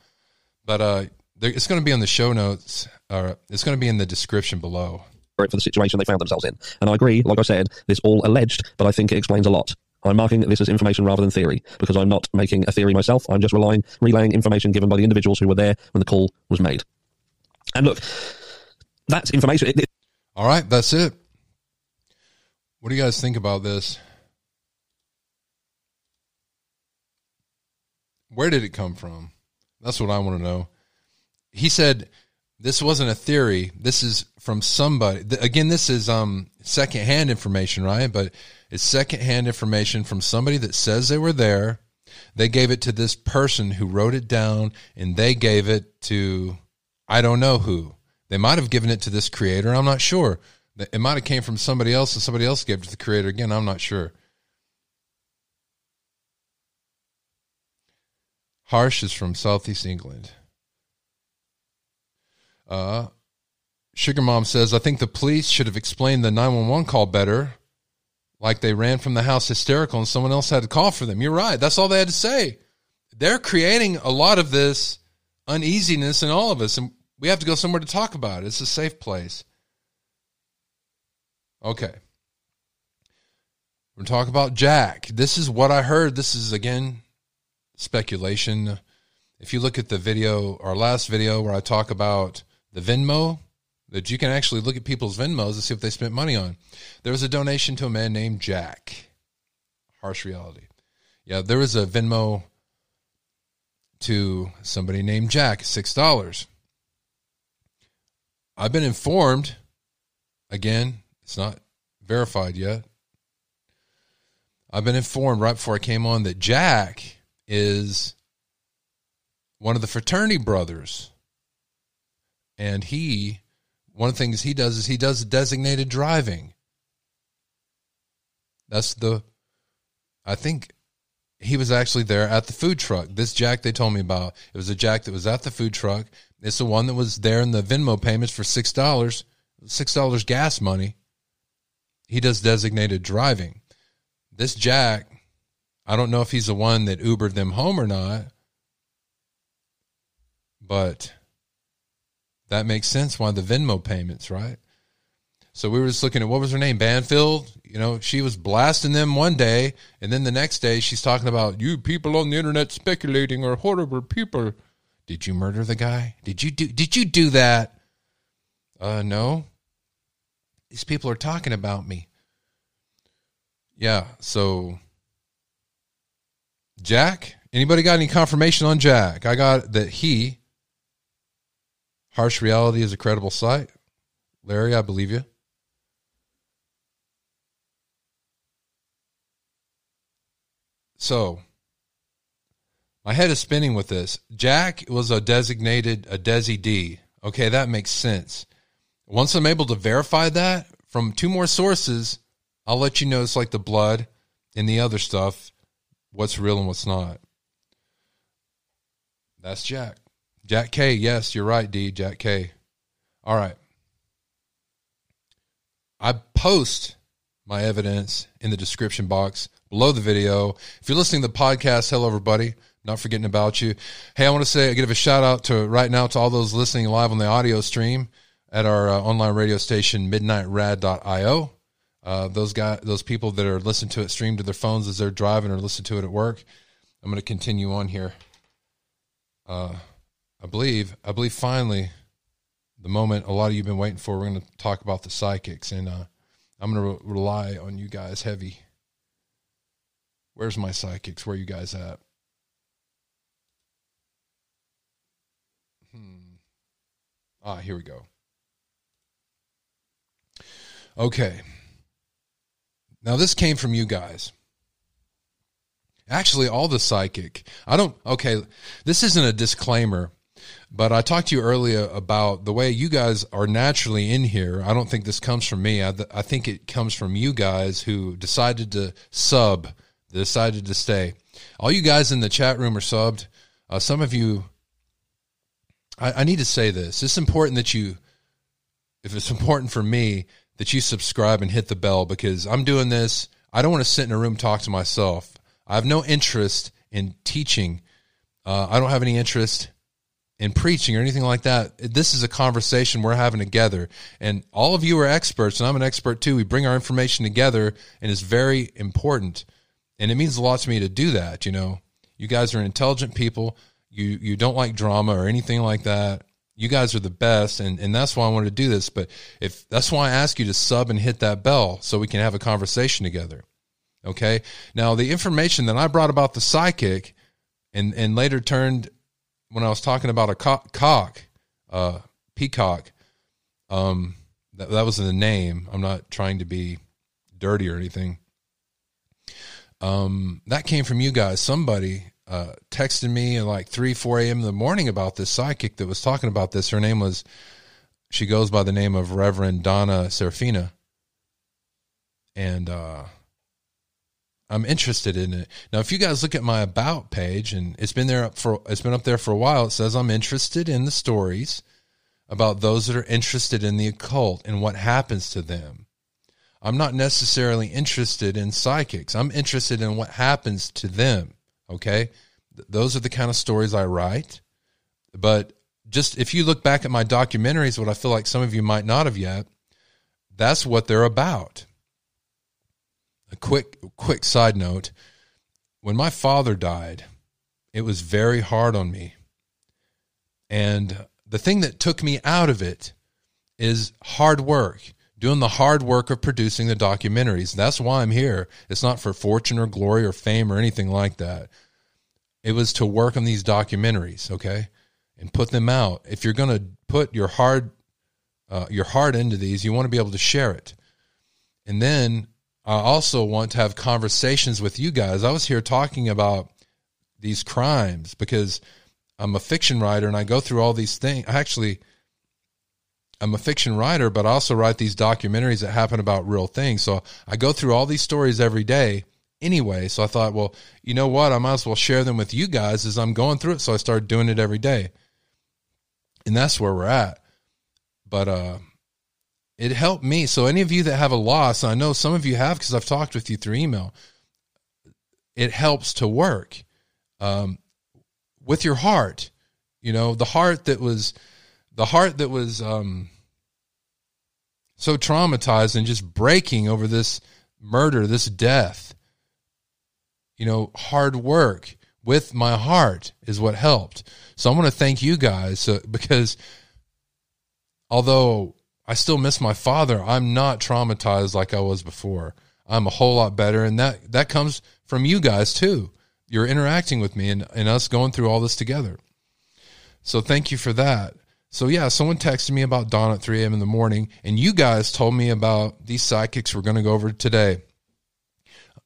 but uh, it's going to be on the show notes. Or it's going to be in the description below for the situation they found themselves in. And I agree, like I said, this all alleged, but I think it explains a lot. I'm marking this as information rather than theory because I'm not making a theory myself. I'm just relying, relaying information given by the individuals who were there when the call was made. And look, that's information. It, it, All right, that's it. What do you guys think about this? Where did it come from? That's what I want to know. He said this wasn't a theory. This is from somebody. Again, this is um secondhand information, right? But it's secondhand information from somebody that says they were there. They gave it to this person who wrote it down, and they gave it to I don't know who. They might have given it to this creator. I'm not sure. It might have came from somebody else, and somebody else gave it to the creator. Again, I'm not sure. Harsh is from Southeast England. Uh, Sugar Mom says, I think the police should have explained the 911 call better like they ran from the house hysterical and someone else had to call for them. You're right. That's all they had to say. They're creating a lot of this uneasiness in all of us, and we have to go somewhere to talk about it. It's a safe place. Okay. We're talking about Jack. This is what I heard. This is, again, speculation. if you look at the video, our last video where I talk about the Venmo, that you can actually look at people's Venmos and see what they spent money on. There was a donation to a man named Jack. Harsh reality. Yeah, there was a Venmo to somebody named Jack, $6. I've been informed, again, it's not verified yet. I've been informed right before I came on that Jack is one of the fraternity brothers. And he, one of the things he does is he does designated driving. That's the, I think he was actually there at the food truck. This Jack they told me about, it was a Jack that was at the food truck. It's the one that was there in the Venmo payments for $6, $6 gas money. He does designated driving. This Jack, I don't know if he's the one that Ubered them home or not, but that makes sense why the Venmo payments, right? So we were just looking at what was her name, Banfield. You know, she was blasting them one day, and then the next day she's talking about you people on the internet speculating are horrible people. Did you murder the guy? Did you do? Did you do that? Uh, no. These people are talking about me. Yeah. So, Jack. Anybody got any confirmation on Jack? I got that he Harsh reality is a credible site. Larry, I believe you. So, my head is spinning with this. Jack was a designated, a Desi D. Okay, that makes sense. Once I'm able to verify that from two more sources, I'll let you know it's like the blood and the other stuff, what's real and what's not. That's Jack. Jack K. Yes, you're right, D. Jack K. All right. I post my evidence in the description box below the video. If you're listening to the podcast, hello everybody. Not forgetting about you. Hey, I want to say I give a shout out to right now to all those listening live on the audio stream at our uh, online radio station midnightrad.io. Uh, those guys, those people that are listening to it streamed to their phones as they're driving or listen to it at work. I'm going to continue on here. Uh, I believe, I believe finally the moment a lot of you have been waiting for. We're going to talk about the psychics, and uh, I'm going to re- rely on you guys heavy. Where's my psychics? Where you guys at? Hmm. Ah, here we go. Okay. Now, this came from you guys. Actually, all the psychic. I don't, okay, this isn't a disclaimer but I talked to you earlier about the way you guys are naturally in here. I don't think this comes from me. I, I think it comes from you guys who decided to sub, decided to stay. All you guys in the chat room are subbed. Uh, some of you, I, I need to say this. It's important that you, if it's important for me, that you subscribe and hit the bell because I'm doing this. I don't want to sit in a room talk to myself. I have no interest in teaching. Uh, I don't have any interest in preaching or anything like that. This is a conversation we're having together. And all of you are experts, and I'm an expert too. We bring our information together, and it's very important. And it means a lot to me to do that. You know, you guys are intelligent people. You you don't like drama or anything like that. You guys are the best, and, and that's why I wanted to do this. But if that's why I ask you to sub and hit that bell so we can have a conversation together. Okay. Now the information that I brought about the psychic and and later turned when I was talking about a cock, cock uh, peacock, um, that, that was the name. I'm not trying to be dirty or anything. Um, that came from you guys. Somebody uh, texted me at like 3, 4 a.m. in the morning about this psychic that was talking about this. Her name was, she goes by the name of Reverend Donna Serafina. And, uh, I'm interested in it. Now, if you guys look at my about page, and it's been there for it's been up there for a while, it says I'm interested in the stories about those that are interested in the occult and what happens to them. I'm not necessarily interested in psychics. I'm interested in what happens to them. Okay, those are the kind of stories I write. But just if you look back at my documentaries, what I feel like some of you might not have yet, that's what they're about a quick quick side note when my father died it was very hard on me And the thing that took me out of it is hard work, doing the hard work of producing the documentaries. That's why I'm here. It's not for fortune or glory or fame or anything like that. It was to work on these documentaries, okay, and put them out. If you're going to put your hard uh, your heart into these, you want to be able to share it. And then I also want to have conversations with you guys. I was here talking about these crimes because I'm a fiction writer and I go through all these things. Actually, I'm a fiction writer, but I also write these documentaries that happen about real things. So I go through all these stories every day anyway. So I thought, well, you know what? I might as well share them with you guys as I'm going through it. So I started doing it every day. And that's where we're at. But uh it helped me. So any of you that have a loss, I know some of you have because I've talked with you through email. It helps to work um, with your heart. You know, the heart that was the heart that was um, so traumatized and just breaking over this murder, this death. You know, hard work with my heart is what helped. So I want to thank you guys uh, because although I still miss my father, I'm not traumatized like I was before. I'm a whole lot better, and that that comes from you guys too. You're interacting with me and, and us going through all this together. So thank you for that. So yeah, someone texted me about Dawn at 3 a.m. in the morning, and you guys told me about these psychics we're going to go over today.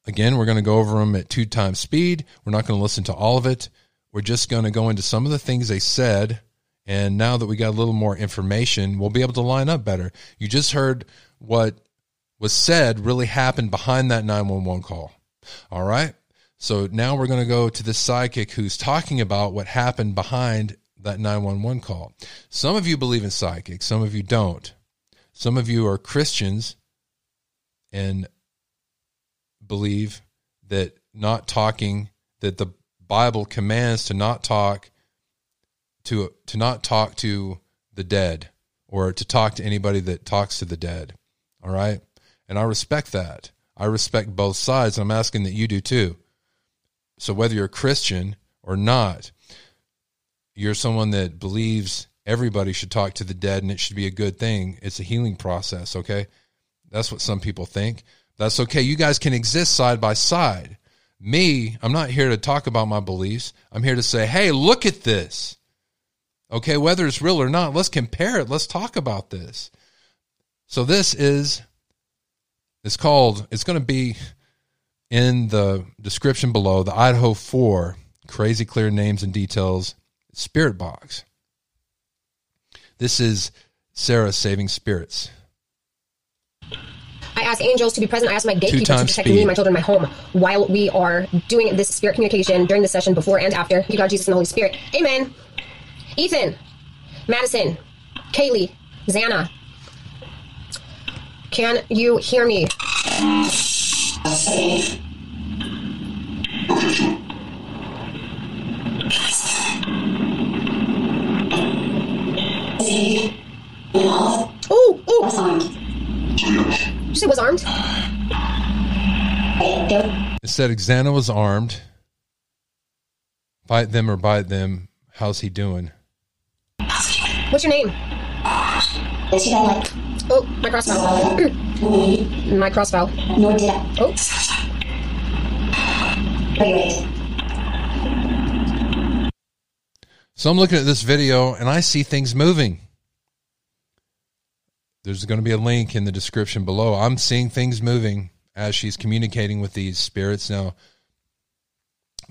Again, we're going to go over them at two times speed. We're not going to listen to all of it. We're just going to go into some of the things they said. And now that we got a little more information, we'll be able to line up better. You just heard what was said really happened behind that 911 call. All right. So now we're going to go to the psychic who's talking about what happened behind that 911 call. Some of you believe in psychics, some of you don't. Some of you are Christians and believe that not talking that the Bible commands to not talk to to not talk to the dead or to talk to anybody that talks to the dead. All right? And I respect that. I respect both sides. I'm asking that you do too. So whether you're a Christian or not, you're someone that believes everybody should talk to the dead and it should be a good thing. It's a healing process, okay? That's what some people think. That's okay. You guys can exist side by side. Me, I'm not here to talk about my beliefs. I'm here to say, hey, look at this. Okay, whether it's real or not, let's compare it. Let's talk about this. So this is it's called it's going to be in the description below the Idaho 4 crazy clear names and details spirit box. This is Sarah saving spirits. I ask angels to be present. I ask my gatekeepers to protect me, my children, my home while we are doing this spirit communication during the session before and after. You God, Jesus, and the Holy Spirit. Amen. Ethan, Madison, Kaylee, Xana. Can you hear me? Oh, oh! Was armed. You was armed? It said Xana was armed. Bite them or bite them. How's he doing? What's your name? Oh, my crossbow. my crossbow. Nor did I. Oh. So I'm looking at this video and I see things moving. There's going to be a link in the description below. I'm seeing things moving as she's communicating with these spirits. Now,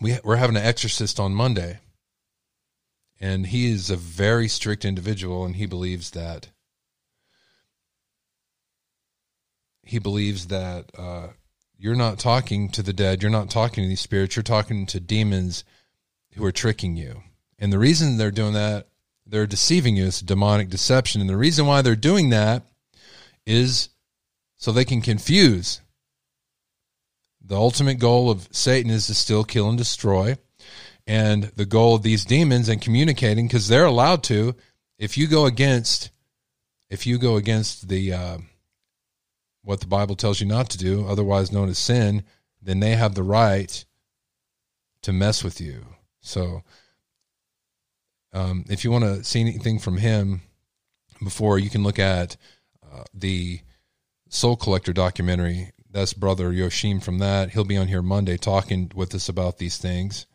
we, we're having an exorcist on Monday, and he is a very strict individual, and he believes that he believes that uh, you're not talking to the dead, you're not talking to these spirits, you're talking to demons who are tricking you. And the reason they're doing that they're deceiving you. It's demonic deception. And the reason why they're doing that is so they can confuse. The ultimate goal of Satan is to still kill and destroy. And the goal of these demons and communicating, because they're allowed to, if you go against, if you go against the, uh, what the Bible tells you not to do, otherwise known as sin, then they have the right to mess with you. So Um, if you want to see anything from him before, you can look at uh, the Soul Collector documentary. That's brother Yoshim from that. He'll be on here Monday talking with us about these things.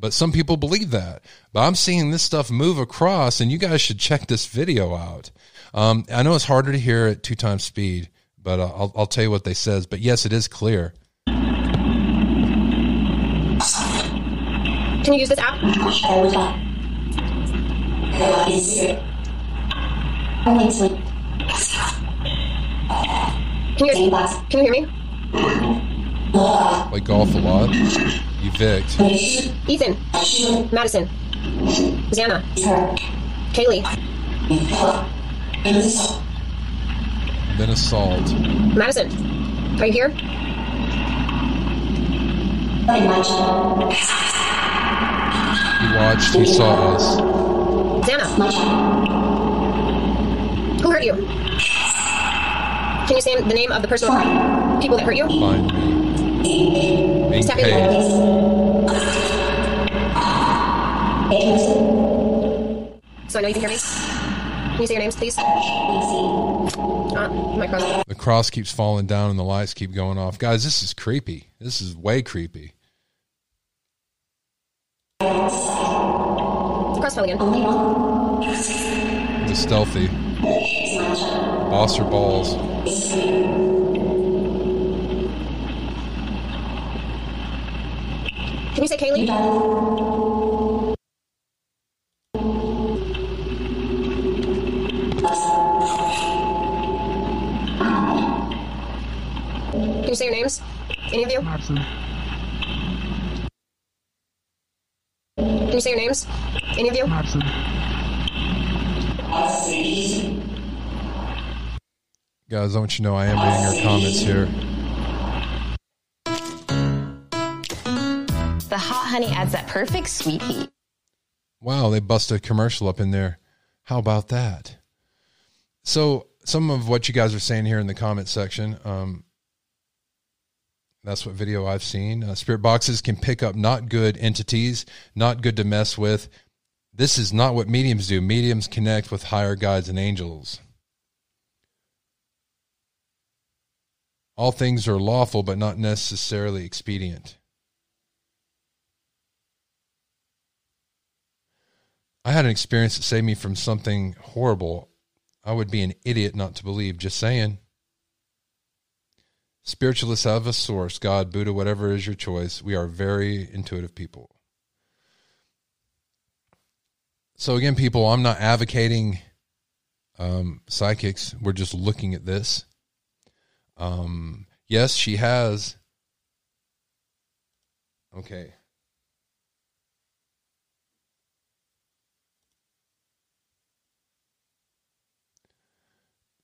But some people believe that. But I'm seeing this stuff move across, and you guys should check this video out. Um, I know it's harder to hear at two times speed, but uh, I'll, I'll tell you what they says. But yes, it is clear. Can you use this app? Can you, can you hear me? Like golf a lot. Evict. Ethan. Madison. Xana. Kaylee. Been assault. Madison. Are you here? He watched, he saw us. Xana. Who hurt you? Can you say the name of the person people that hurt you? Find me. Step in. paid. So I know you can hear me. Can you say your names, please? Uh, my cross. The cross keeps falling down and the lights keep going off. Guys, this is creepy. This is way creepy. Cross fell again. The stealthy. Boss or balls. Can you say Kaylee? Can you say your names? Any of you? Can you say your names? Any of you? Guys, I want you to know I am reading your comments here. Honey adds that perfect sweet heat. Wow, they busted a commercial up in there. How about that? So, some of what you guys are saying here in the comment section, um, that's what video I've seen. Uh, spirit boxes can pick up not good entities, not good to mess with. This is not what mediums do. Mediums connect with higher guides and angels. All things are lawful, but not necessarily expedient. I had an experience that saved me from something horrible. I would be an idiot not to believe. Just saying. Spiritualists have a source God, Buddha, whatever is your choice. We are very intuitive people. So, again, people, I'm not advocating um, psychics. We're just looking at this. Um, yes, she has. Okay.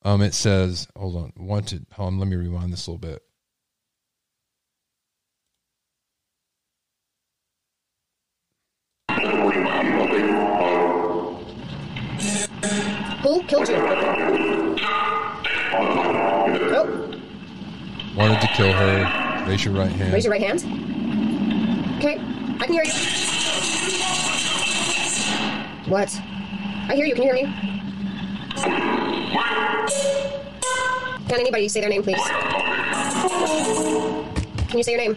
Um, it says, hold on, wanted. Hold on, let me rewind this a little bit. Who killed you? Oh, Wanted to kill her. Raise your right hand. raise your right hand. Okay, I can hear you. What? I hear you. Can you hear me? Can anybody say their name, please? Can you say your name?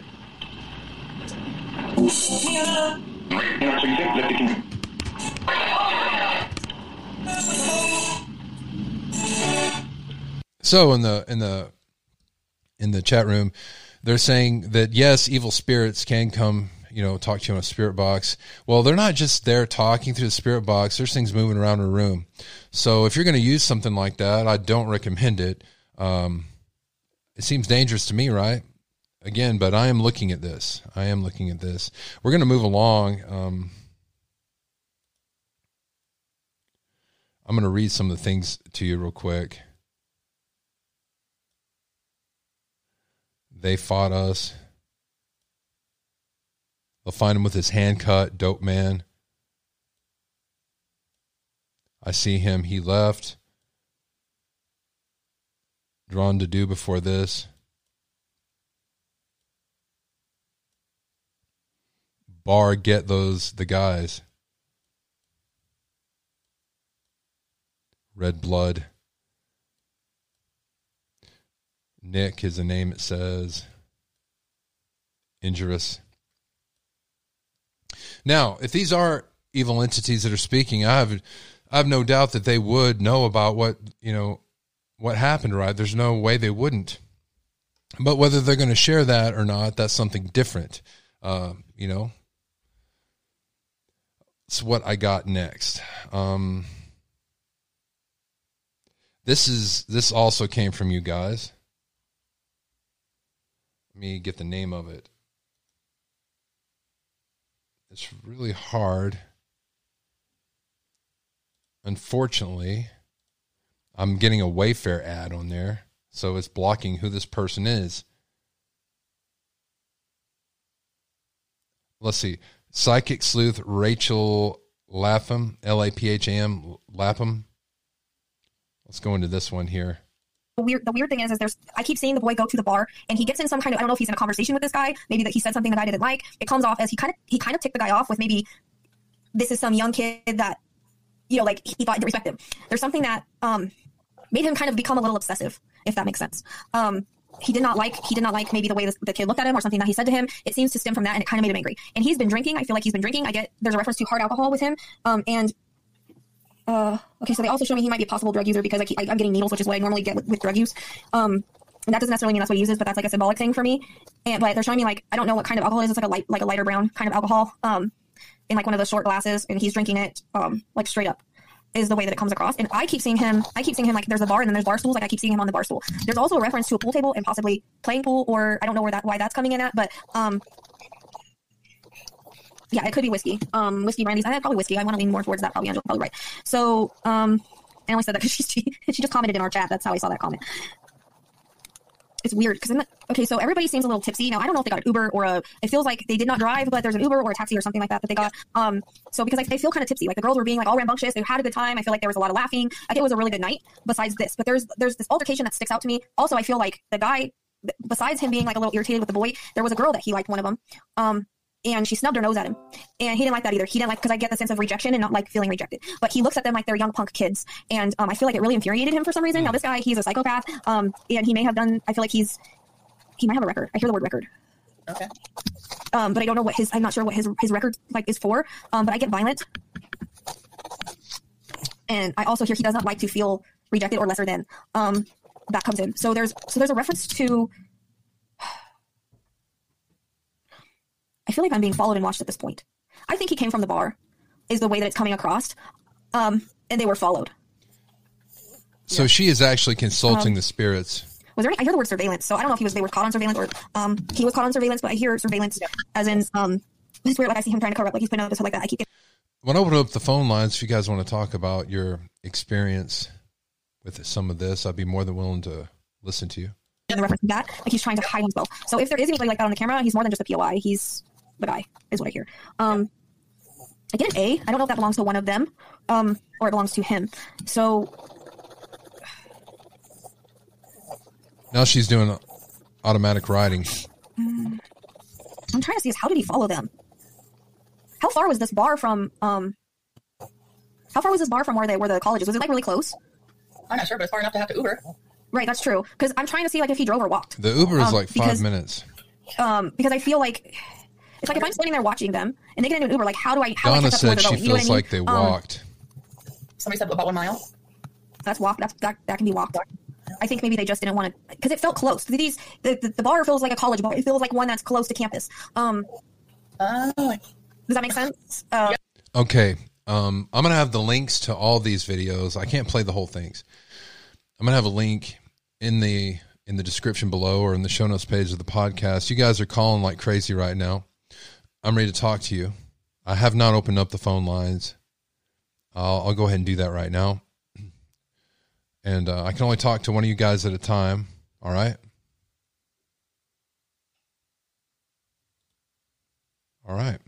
So in the in the in the chat room, they're saying that yes, evil spirits can come, you know, talk to you on a spirit box. Well, they're not just there talking through the spirit box. There's things moving around a room. So if you're going to use something like that, I don't recommend it. Um, it seems dangerous to me, right? Again, but I am looking at this. I am looking at this. We're going to move along. Um, I'm going to read some of the things to you real quick. They fought us. They'll find him with his hand cut, dope man. I see him. He left. Drawn to do before this. Bar, get those, the guys. red blood. Nick is a name it says. Injurious. Now, if these are evil entities that are speaking, I have I have no doubt that they would know about what, you know, what happened, right? There's no way they wouldn't. But whether they're going to share that or not, that's something different. Uh, you know, it's what I got next. Um, this is this also came from you guys. Let me get the name of it. It's really hard. Unfortunately, I'm getting a Wayfair ad on there, so it's blocking who this person is. Let's see. Psychic sleuth Rachel Lapham, L A P H A M Lapham. Let's go into this one here. The weird, the weird thing is, is there's, I keep seeing the boy go to the bar and he gets in some kind of, I don't know if he's in a conversation with this guy, maybe that he said something that I didn't like. It comes off as he kind of, he kind of ticked the guy off with maybe this is some young kid that, you know, like he thought to respect him. There's something that, um, made him kind of become a little obsessive, if that makes sense. Um, he did not like he did not like maybe the way the kid looked at him or something that he said to him. It seems to stem from that, and it kind of made him angry. And he's been drinking. I feel like he's been drinking. I get there's a reference to hard alcohol with him. Um, and uh, okay, so they also show me he might be a possible drug user because I keep, I, am getting needles, which is what I normally get with, with drug use. Um, and that doesn't necessarily mean that's what he uses, but that's like a symbolic thing for me. And but they're showing me like I don't know what kind of alcohol it is. It's like a light like a lighter brown kind of alcohol. Um, in like one of the short glasses, and he's drinking it um like straight up is the way that it comes across. And I keep seeing him, I keep seeing him like there's a bar and then there's bar stools. Like I keep seeing him on the bar stool. There's also a reference to a pool table and possibly playing pool, or I don't know where that why that's coming in at, but um yeah, it could be whiskey. Um whiskey brandies. I had probably whiskey. I want to lean more towards that probably Angela probably right. So um I only said that because she, she just commented in our chat. That's how I saw that comment it's weird because okay, so everybody seems a little tipsy. Now I don't know if they got an Uber or a. It feels like they did not drive, but there's an Uber or a taxi or something like that that they got. Um, so because like they feel kind of tipsy, like the girls were being like all rambunctious. They had a good time. I feel like there was a lot of laughing. I think it was a really good night. Besides this, but there's there's this altercation that sticks out to me. Also, I feel like the guy, besides him being like a little irritated with the boy, there was a girl that he liked one of them. Um, and she snubbed her nose at him. And he didn't like that either. He didn't like because I get the sense of rejection and not like feeling rejected. But he looks at them like they're young punk kids, and um, I feel like it really infuriated him for some reason. Now this guy, he's a psychopath, um, and he may have done. I feel like he's he might have a record. I hear the word record. Okay. Um, but I don't know what his. I'm not sure what his his record like is for. Um, but I get violent, and I also hear he does not like to feel rejected or lesser than. Um, that comes in. So there's so there's a reference to. I feel like I'm being followed and watched at this point. I think he came from the bar, is the way that it's coming across, um, and they were followed. So yeah. she is actually consulting um, the spirits was there any, I hear the word surveillance, so I don't know if he was they were caught on surveillance or um he was caught on surveillance, but I hear surveillance yeah. as in um this is weird like I see him trying to cover up like he's putting up this like that. I keep getting when I open up the phone lines, if you guys want to talk about your experience with some of this, I'd be more than willing to listen to you. And the reference to that, like he's trying to hide himself. So if there is anybody like that on the camera, he's more than just a POI. He's the guy, is what I hear. Um, I get an A. I don't know if that belongs to one of them, um, or it belongs to him. So Now she's doing automatic writing. Mm. I'm trying to see is how did he follow them? How far was this bar from um how far was this bar from where they were the colleges? Was it like really close? I'm not sure, but it's far enough to have to Uber. Right, that's true. Because I'm trying to see like if he drove or walked. The Uber is um, like five because, minutes. Um, because I feel like it's like if I'm standing there watching them and they get into an Uber, like how do I? How Donna do I said she feels you know like I mean? they um, walked. Somebody said about one mile. That's walk. That's that. That can be walked. I think maybe they just didn't want to because it felt close. These the, the, the, bar feels like a college bar. It feels like one that's close to campus. Um, uh, does that make sense? Uh, okay. Um, I'm gonna have the links to all these videos. I can't play the whole things. I'm gonna have a link in the in the description below or in the show notes page of the podcast. You guys are calling like crazy right now. I'm ready to talk to you. I have not opened up the phone lines. I'll, I'll go ahead and do that right now and uh, I can only talk to one of you guys at a time. All right. All right.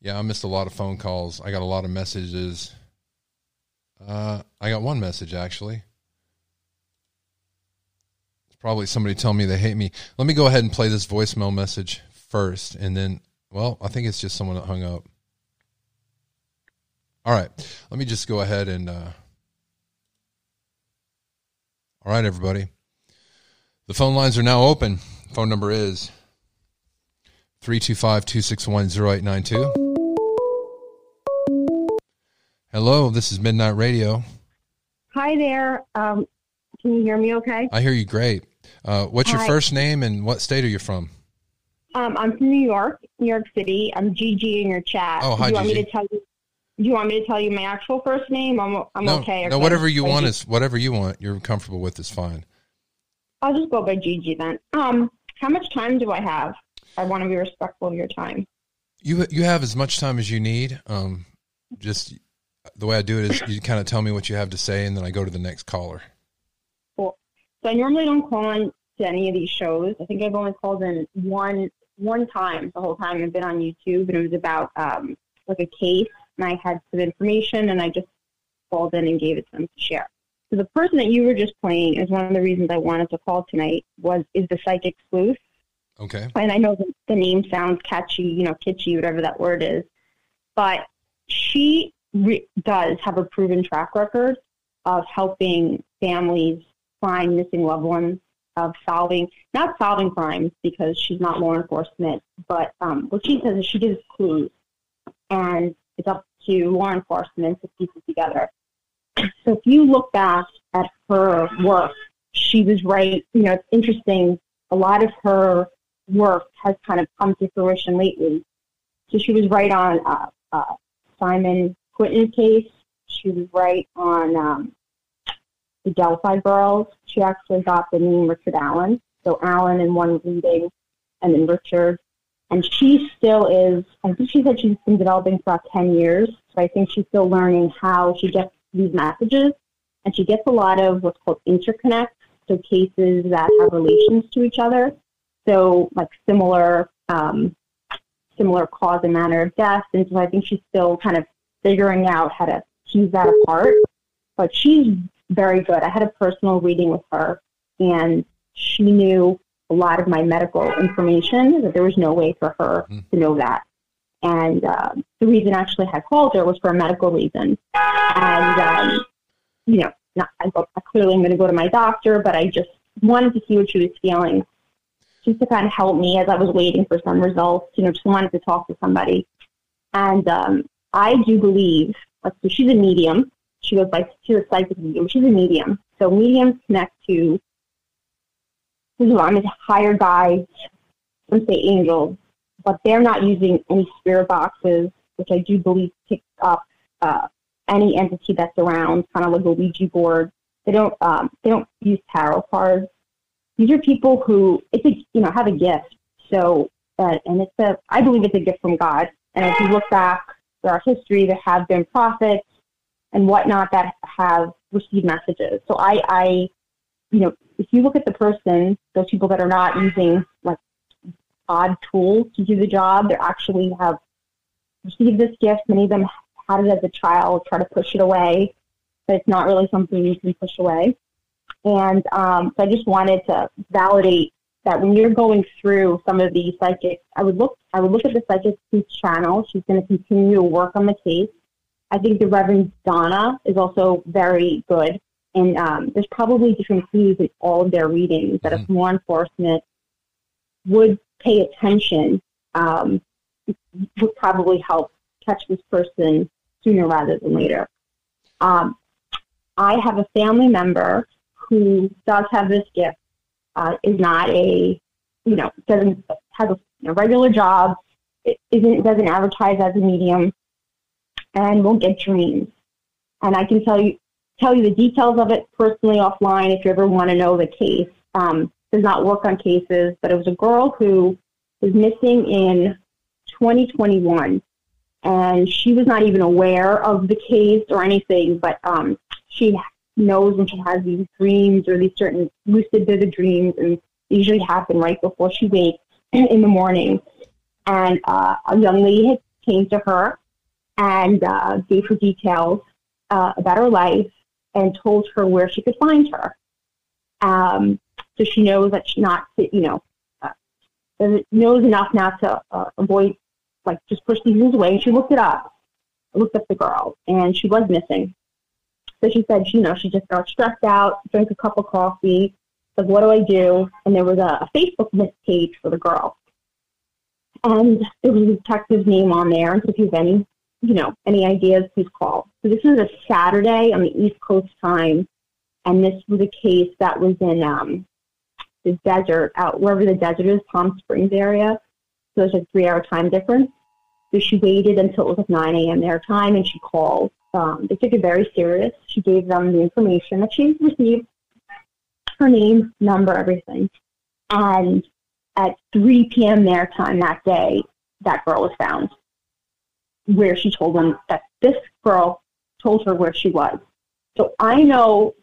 Yeah, I missed a lot of phone calls. I got a lot of messages. Uh, I got one message actually. It's probably somebody telling me they hate me. Let me go ahead and play this voicemail message first, and then, well, I think it's just someone that hung up. All right. Let me just go ahead and. Uh... All right, everybody. The phone lines are now open. Phone number is 325 261 0892. Hello, this is Midnight Radio. Hi there. Um, can you hear me okay? I hear you great. Uh, what's your first name and what state are you from? Um, I'm from New York, New York City. I'm Gigi in your chat. Oh, hi, do you want Gigi. me to tell you? Do you want me to tell you my actual first name? I'm I'm no, okay. no, whatever you want Gigi. is whatever you want. You're comfortable with is fine. I'll just go by Gigi then. Um, how much time do I have? I want to be respectful of your time. You you have as much time as you need. Um, just the way I do it is you kind of tell me what you have to say, and then I go to the next caller. Cool. So I normally don't call in to any of these shows. I think I've only called in one one time the whole time I've been on YouTube, and it was about um, like a case, and I had some information, and I just called in and gave it to them to share. So the person that you were just playing is one of the reasons I wanted to call tonight. Was is the psychic sleuth? Okay. And I know the, the name sounds catchy, you know, kitschy, whatever that word is, but she re- does have a proven track record of helping families find missing loved ones, of solving, not solving crimes because she's not law enforcement, but um, what she says is she gives clues, and it's up to law enforcement to piece it together. So if you look back at her work, she was right. You know, it's interesting. A lot of her work has kind of come to fruition lately. So she was right on uh, uh, Simon Quinton case. She was right on um, the Delphi girls. She actually got the name Richard Allen. So Allen in one reading, and then Richard. And she still is, I think she said she's been developing for about 10 years. So I think she's still learning how she gets these messages. And she gets a lot of what's called interconnects, so cases that have relations to each other. So like similar, um, similar cause and manner of death. And so I think she's still kind of figuring out how to tease that apart. But she's very good. I had a personal reading with her, and she knew a lot of my medical information that there was no way for her to know that. And uh, the reason I actually I called her was for a medical reason. And, um, you know, not, I, go, I clearly am going to go to my doctor, but I just wanted to see what she was feeling just to kind of help me as I was waiting for some results, you know, just wanted to talk to somebody. And um, I do believe, like, so she's a medium. She goes by, she's a psychic medium. She's a medium. So mediums connect to, what higher guides, some say angels, but they're not using any spirit boxes, which I do believe pick up uh, any entity that's around, kind of like a Ouija board. They don't, um, they don't use tarot cards these are people who it's a you know have a gift so uh, and it's a i believe it's a gift from god and if you look back through our history there have been prophets and whatnot that have received messages so i i you know if you look at the person those people that are not using like odd tools to do the job they actually have received this gift many of them had it as a child try to push it away but it's not really something you can push away and um, so I just wanted to validate that when you're going through some of these psychics, I would look I would look at the psychic sleuth channel. She's going to continue to work on the case. I think the Reverend Donna is also very good, and um, there's probably different clues in all of their readings that if law enforcement would pay attention, um, would probably help catch this person sooner rather than later. Um, I have a family member who does have this gift, uh, is not a, you know, doesn't has a you regular job, it isn't doesn't advertise as a medium, and won't get dreams. And I can tell you tell you the details of it personally offline if you ever want to know the case. Um, does not work on cases, but it was a girl who was missing in 2021, and she was not even aware of the case or anything, but um, she knows when she has these dreams or these certain lucid vivid dreams, and they usually happen right before she wakes in the morning. And uh, a young lady had came to her and uh, gave her details uh, about her life and told her where she could find her. Um, so she knows that she's not, you know, uh, knows enough not to uh, avoid, like, just push these things away. And she looked it up. looked up the girl, and she was missing. So she said, you know, she just got stressed out, drank a cup of coffee, said, what do I do? And there was a, a Facebook page for the girl. And there was a detective's name on there. And if you have any, you know, any ideas, please call. So this was a Saturday on the East Coast time. And this was a case that was in um, the desert, out wherever the desert is, Palm Springs area. So it's a three hour time difference. So she waited until it was like 9 a.m. their time and she called. Um, they took it very serious. She gave them the information that she received, her name, number, everything. And at 3 p.m. their time that day, that girl was found where she told them that this girl told her where she was. So I know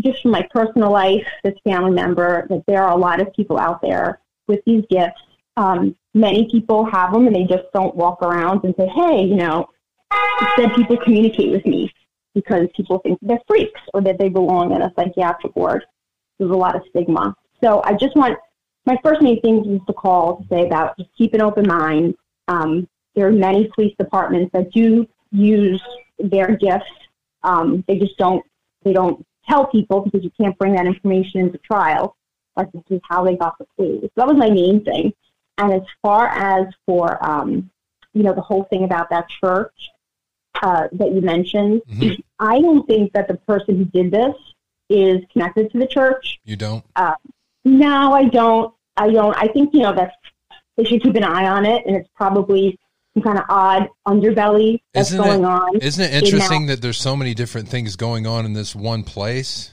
just from my personal life, this family member, that there are a lot of people out there with these gifts. Um, many people have them and they just don't walk around and say, hey, you know, instead people communicate with me because people think they're freaks or that they belong in a psychiatric ward. There's a lot of stigma. So I just want, my first main thing is to call to say about just keep an open mind. Um, there are many police departments that do use their gifts. Um, they just don't, they don't tell people because you can't bring that information into trial. Like this is how they got the clues. So that was my main thing. And as far as for um, you know the whole thing about that church uh, that you mentioned, mm-hmm. I don't think that the person who did this is connected to the church. You don't? Uh, no, I don't. I don't. I think you know that they should keep an eye on it, and it's probably some kind of odd underbelly that's isn't going it, on. Isn't it interesting that there's so many different things going on in this one place?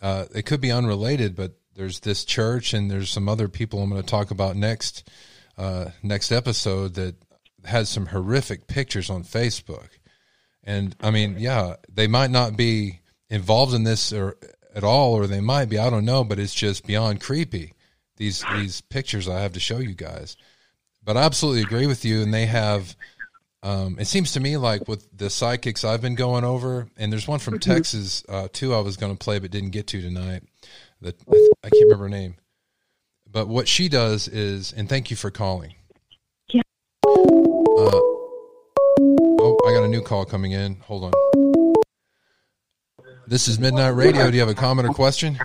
Uh, it could be unrelated, but there's this church and there's some other people I'm going to talk about next uh, next episode that has some horrific pictures on Facebook. And I mean, yeah, they might not be involved in this or at all, or they might be. I don't know, but it's just beyond creepy. These these pictures I have to show you guys. But I absolutely agree with you, and they have. Um, it seems to me like with the psychics I've been going over, and there's one from mm-hmm. Texas uh, too. I was going to play but didn't get to tonight. That I can't remember her name, but what she does is, and thank you for calling. Yeah. Uh, oh, I got a new call coming in. Hold on. This is Midnight Radio. Do you have a comment or question?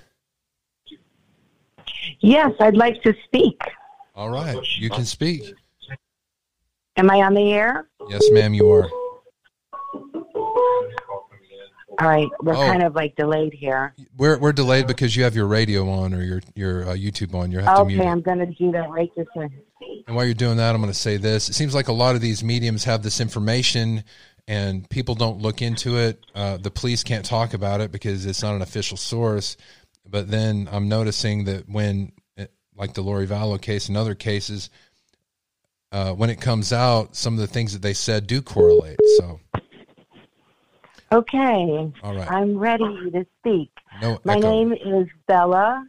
Yes, I'd like to speak. All right, you can speak. Am I on the air? Yes, ma'am, you are. All right, we're oh. kind of like delayed here. We're we're delayed because you have your radio on or your your uh, YouTube on. You have okay, to mute. Okay, I'm going to do that right this second. And while you're doing that, I'm going to say this: It seems like a lot of these mediums have this information, and people don't look into it. Uh, the police can't talk about it because it's not an official source. But then I'm noticing that when, like the Lori Vallow case and other cases, uh, when it comes out, some of the things that they said do correlate. So Okay. All right. I'm ready to speak. No my echo. name is Bella,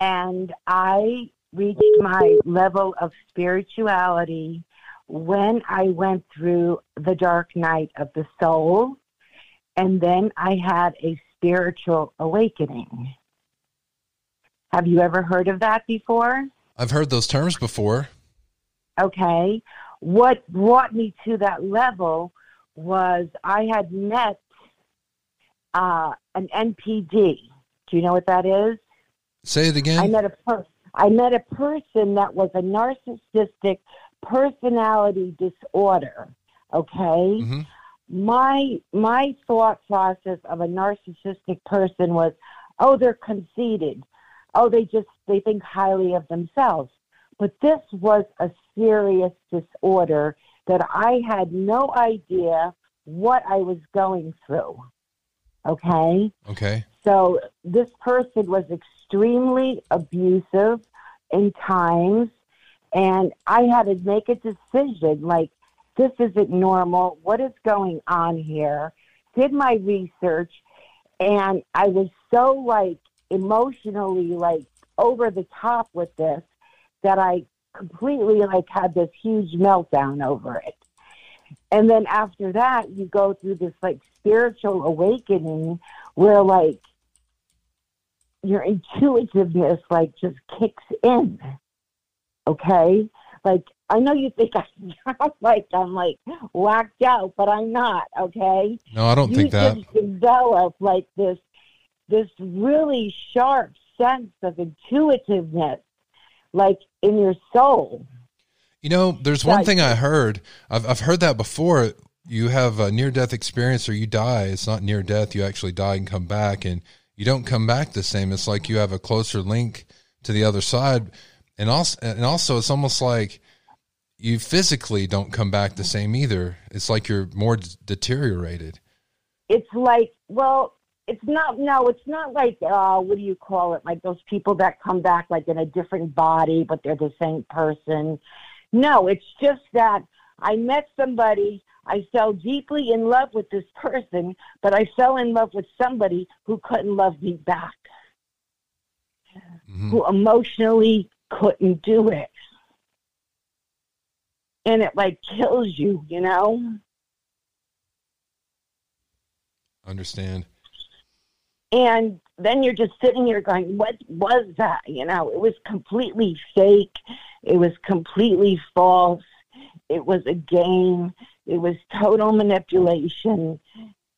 and I reached my level of spirituality when I went through the dark night of the soul, and then I had a spiritual awakening. Have you ever heard of that before? I've heard those terms before. Okay. What brought me to that level was I had met uh, an NPD. Do you know what that is? Say it again. I met a person. I met a person that was a narcissistic personality disorder. Okay. Mm-hmm. My my thought process of a narcissistic person was, oh, they're conceited. Oh, they just they think highly of themselves. But this was a serious disorder that I had no idea what I was going through. Okay? Okay. So this person was extremely abusive in times, and I had to make a decision like, this isn't normal. What is going on here? Did my research, and I was so like emotionally like over the top with this that I completely like had this huge meltdown over it. And then after that, you go through this like spiritual awakening where like your intuitiveness like just kicks in. Okay? Like I know you think I sound like I'm like whacked out, but I'm not. Okay. No, I don't you think that. just develop like this this really sharp sense of intuitiveness, like in your soul. You know, there's one thing I heard. I've I've heard that before. You have a near death experience, or you die. It's not near death. You actually die and come back, and you don't come back the same. It's like you have a closer link to the other side, and also and also it's almost like you physically don't come back the same either. It's like you're more d- deteriorated. It's like well, it's not no, it's not like uh what do you call it? Like those people that come back like in a different body, but they're the same person. No, it's just that I met somebody I fell deeply in love with this person, but I fell in love with somebody who couldn't love me back, mm-hmm. who emotionally couldn't do it. And it like kills you, you know? Understand. And then you're just sitting here going, what was that? You know, it was completely fake. It was completely false. It was a game. It was total manipulation.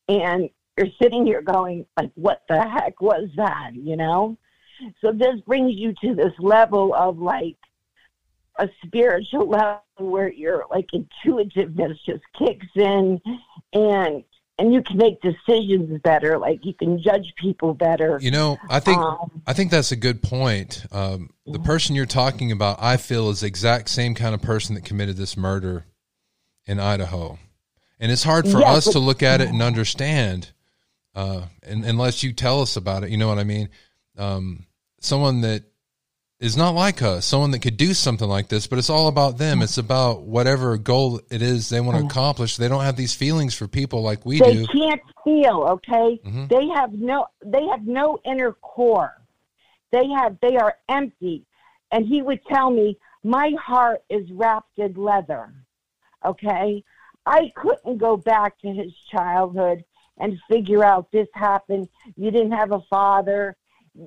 And you're sitting here going, like, what the heck was that? You know? So this brings you to this level of like a spiritual level where your like intuitiveness just kicks in and and you can make decisions better like you can judge people better you know i think um, i think that's a good point um, the person you're talking about i feel is the exact same kind of person that committed this murder in Idaho. And it's hard for us to look at it and understand, uh, and, unless you tell us about it. You know what I mean? Um, someone that is not like us, someone that could do something like this, but it's all about them. It's about whatever goal it is they want to accomplish. They don't have these feelings for people like we they do. They can't feel, okay? Mm-hmm. They have no they have no inner core. They have they are empty. And he would tell me, My heart is wrapped in leather okay? I couldn't go back to his childhood and figure out this happened. You didn't have a father.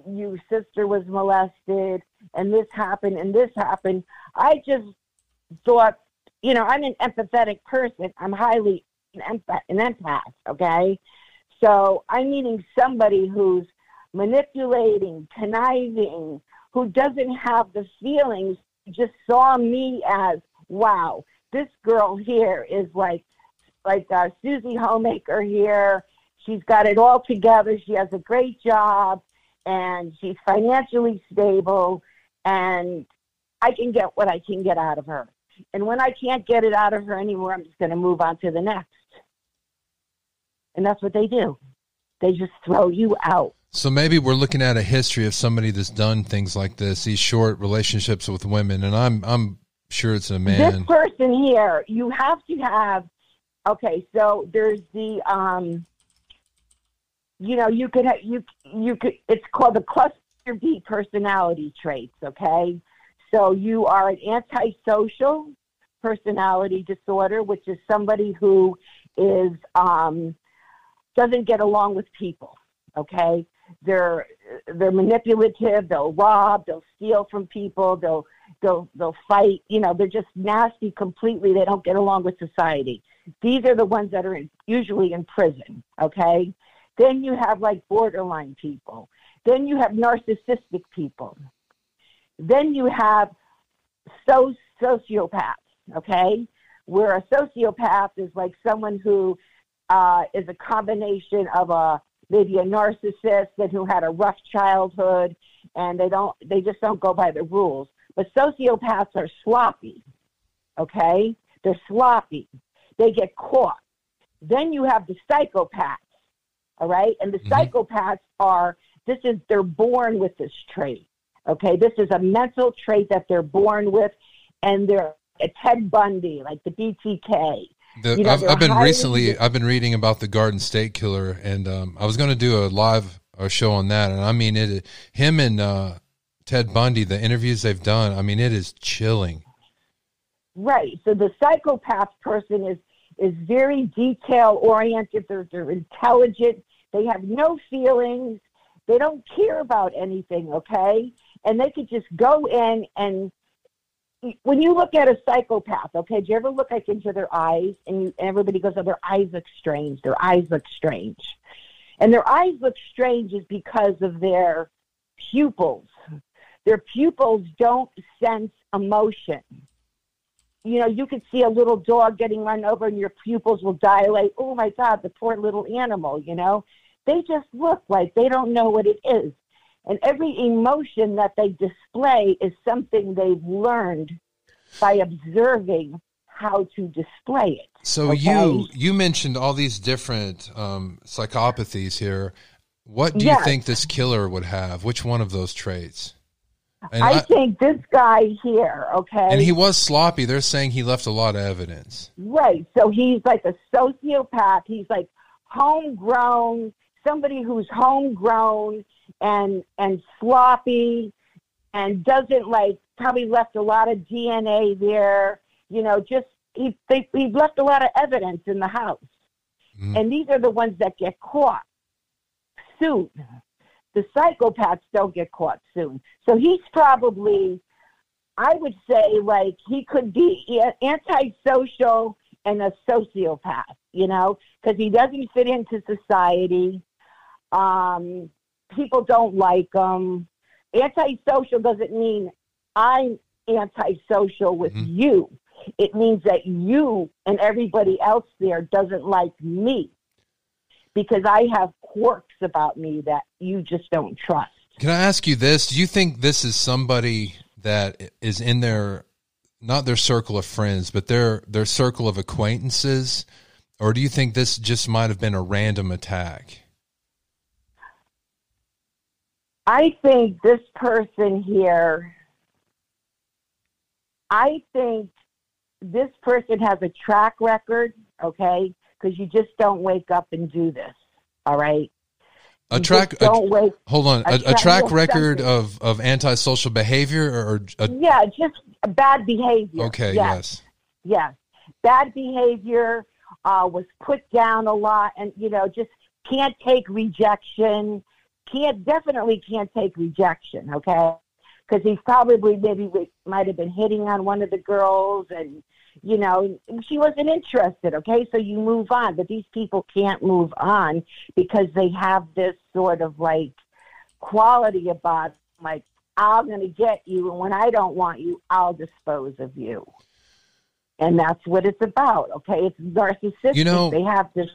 Your sister was molested, and this happened, and this happened. I just thought, you know, I'm an empathetic person. I'm highly an empath, an empath okay? So I'm meeting somebody who's manipulating, conniving, who doesn't have the feelings, just saw me as, wow, this girl here is like like uh, Susie Homemaker here. She's got it all together. She has a great job, and she's financially stable, and I can get what I can get out of her. And when I can't get it out of her anymore, I'm just going to move on to the next. And that's what they do. They just throw you out. So maybe we're looking at a history of somebody that's done things like this, these short relationships with women, and I'm I'm Sure, it's a man. This person here, you have to have. Okay, so there's the um. You know, you could have you you could. It's called the cluster B personality traits. Okay, so you are an antisocial personality disorder, which is somebody who is um doesn't get along with people. Okay, they're they're manipulative. They'll rob. They'll steal from people. They'll they'll they'll fight. You know, they're just nasty completely. They don't get along with society. These are the ones that are in, usually in prison. Okay. Then you have like borderline people. Then you have narcissistic people. Then you have so sociopaths. Okay, where a sociopath is like someone who uh, is a combination of a maybe a narcissist and who had a rough childhood and they don't they just don't go by the rules but sociopaths are sloppy okay they're sloppy they get caught then you have the psychopaths all right and the mm-hmm. psychopaths are this is they're born with this trait okay this is a mental trait that they're born with and they're a ted bundy like the btk the, you know, I've, I've, been recently. I've been reading about the Golden State Killer, and um, I was going to do a live a show on that. And I mean, it him and uh, Ted Bundy, the interviews they've done. I mean, it is chilling. Right. So the psychopath person is is very detail oriented. They're they're intelligent. They have no feelings. They don't care about anything. Okay, and they could just go in and when you look at a psychopath, okay, do you ever look like into their eyes and you, everybody goes, oh, their eyes look strange. Their eyes look strange. And their eyes look strange is because of their pupils. Their pupils don't sense emotion. You know, you could see a little dog getting run over and your pupils will dilate. Oh my God, the poor little animal, you know? They just look like they don't know what it is. And every emotion that they display is something they've learned by observing how to display it. So okay? you you mentioned all these different um, psychopathies here. What do yes. you think this killer would have? Which one of those traits? And I, I think this guy here, okay. And he was sloppy. They're saying he left a lot of evidence. Right. So he's like a sociopath. He's like homegrown, somebody who's homegrown and and sloppy and doesn't like probably left a lot of DNA there. You know, just he they, he left a lot of evidence in the house, mm. and these are the ones that get caught soon. The psychopaths don't get caught soon, so he's probably, I would say, like he could be antisocial and a sociopath. You know, because he doesn't fit into society. Um, people don't like them. Antisocial doesn't mean I'm antisocial with mm-hmm. you. It means that you and everybody else there doesn't like me because I have quirks about me that you just don't trust. Can I ask you this? Do you think this is somebody that is in their not their circle of friends, but their their circle of acquaintances, or do you think this just might have been a random attack? I think this person here, I think this person has a track record, okay? Because you just don't wake up and do this, all right? A track, a, wait, hold on, a, a, track, track record of, of antisocial behavior or, or yeah, just bad behavior. Okay, yes, yes, yes. bad behavior uh, was put down a lot, and you know, just can't take rejection can't definitely can't take rejection, okay? Because he's probably maybe might have been hitting on one of the girls, and you know she wasn't interested. Okay, so you move on, but these people can't move on because they have this sort of like quality about like I'm going to get you, and when I don't want you, I'll dispose of you. And that's what it's about. Okay, it's narcissistic. You know, they have this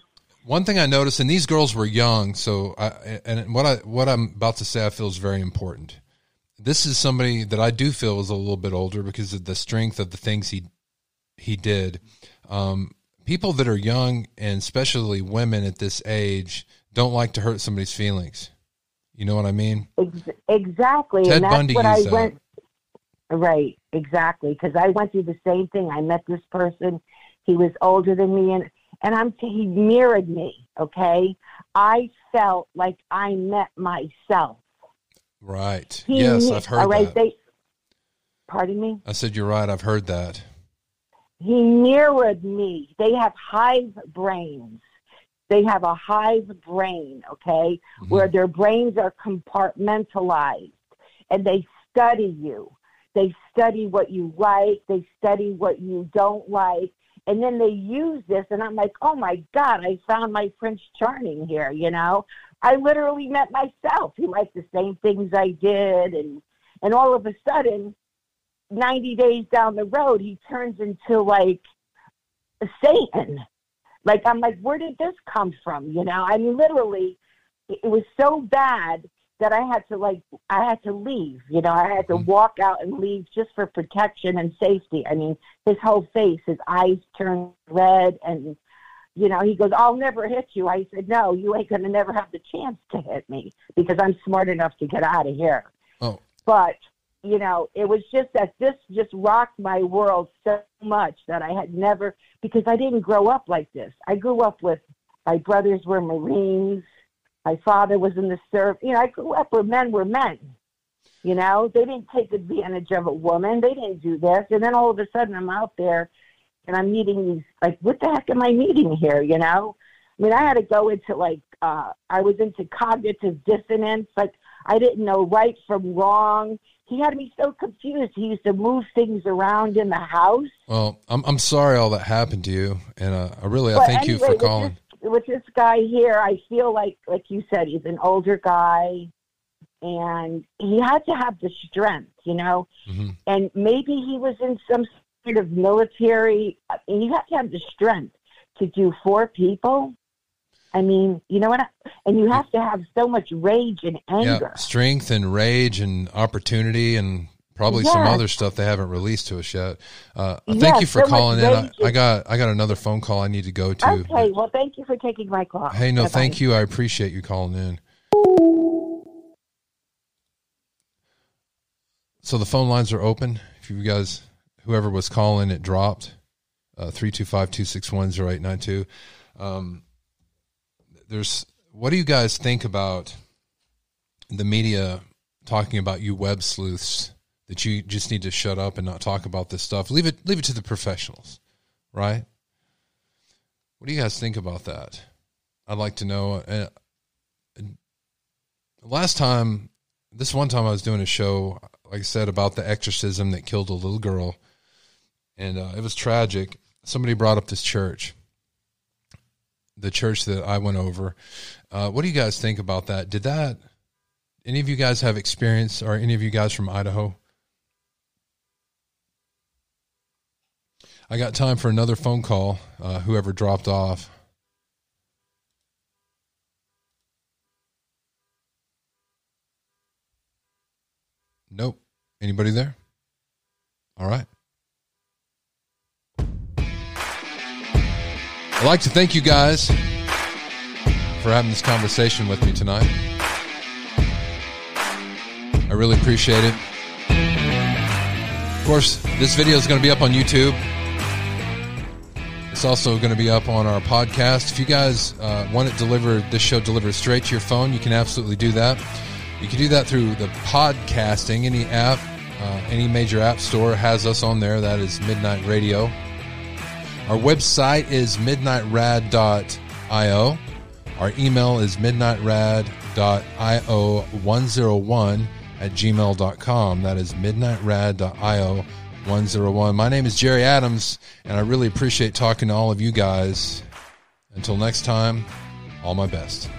one thing I noticed, and these girls were young, so I, and what I what I'm about to say, I feel is very important. This is somebody that I do feel is a little bit older because of the strength of the things he he did. Um, people that are young and especially women at this age don't like to hurt somebody's feelings. You know what I mean? Exactly. Ted and that's Bundy what I that. went. Right. Exactly. Because I went through the same thing. I met this person. He was older than me, and and I'm he mirrored me. Okay, I felt like I met myself. Right. He yes, I've heard right, that. They, pardon me. I said you're right. I've heard that. He mirrored me. They have hive brains. They have a hive brain, okay, mm-hmm. where their brains are compartmentalized and they study you. They study what you like, they study what you don't like, and then they use this and i'm like oh my god i found my prince charming here you know? I literally met myself. He liked the same things i did and and all of a sudden 90 days down the road he turns into like satan. Like i'm like where did this come from? You know? I mean literally it was so bad that I had to like I had to leave. You know, I had to mm-hmm. walk out and leave just for protection and safety. I mean, his whole face, his eyes turned red, and you know, he goes, "I'll never hit you." I said, "No, you ain't gonna never have the chance to hit me because I'm smart enough to get out of here." Oh, but you know, it was just that this just rocked my world so much that I had never because I didn't grow up like this. I grew up with my brothers were Marines my father was in the service. You know, I grew up where men were men. You know, they didn't take advantage of a woman. They didn't do this. And then all of a sudden I'm out there and I'm meeting these, like, what the heck am I meeting here? You know? I mean, I had to go into, like, uh, I was into cognitive dissonance. Like, I didn't know right from wrong. he had me so confused. He used to move things around in the house. Well, I'm I'm sorry all that happened to you, and uh, I really I thank anyway, you for calling. With this, guy here, I feel like, like you said, he's an older guy, and he had to have the strength, you know. Mm-hmm. And maybe he was in some sort of military. And you have to have the strength to do four people. I mean, you know what? I, and you have to have so much rage and anger, yeah, strength and rage and opportunity and probably yes. some other stuff they haven't released to us yet. Uh, yes, thank you for so calling in. I, I, got I got another phone call I need to go to. Okay, well, thank you for taking my call. Hey, no, Bye-bye. thank you. I appreciate you calling in. So the phone lines are open. If you guys, whoever was calling, it dropped. Uh, three two five two six one zero eight nine two. Um, there's what do you guys think about the media talking about you web sleuths that you just need to shut up and not talk about this stuff? Leave it leave it to the professionals, right? What do you guys think about that? I'd like to know. Uh, last time, this one time I was doing a show, like I said, about the exorcism that killed a little girl, and uh, it was tragic. Somebody brought up this church, the church that I went over. Uh, what do you guys think about that? Did that? Any of you guys have experience, or any of you guys from Idaho? I got time for another phone call. Uh, whoever dropped off. Nope. Anybody there? All right. I'd like to thank you guys for having this conversation with me tonight. I really appreciate it. Of course, this video is going to be up on YouTube. It's also going to be up on our podcast. If you guys uh, want it delivered, this show delivered straight to your phone, you can absolutely do that. You can do that through the podcasting, any app, uh, any major app store has us on there. That is Midnight Radio. Our website is midnightrad.io. Our email is midnightrad.io101 at gmail.com. That is midnightrad.io 101. My name is Jerry Adams, and I really appreciate talking to all of you guys. Until next time, all my best.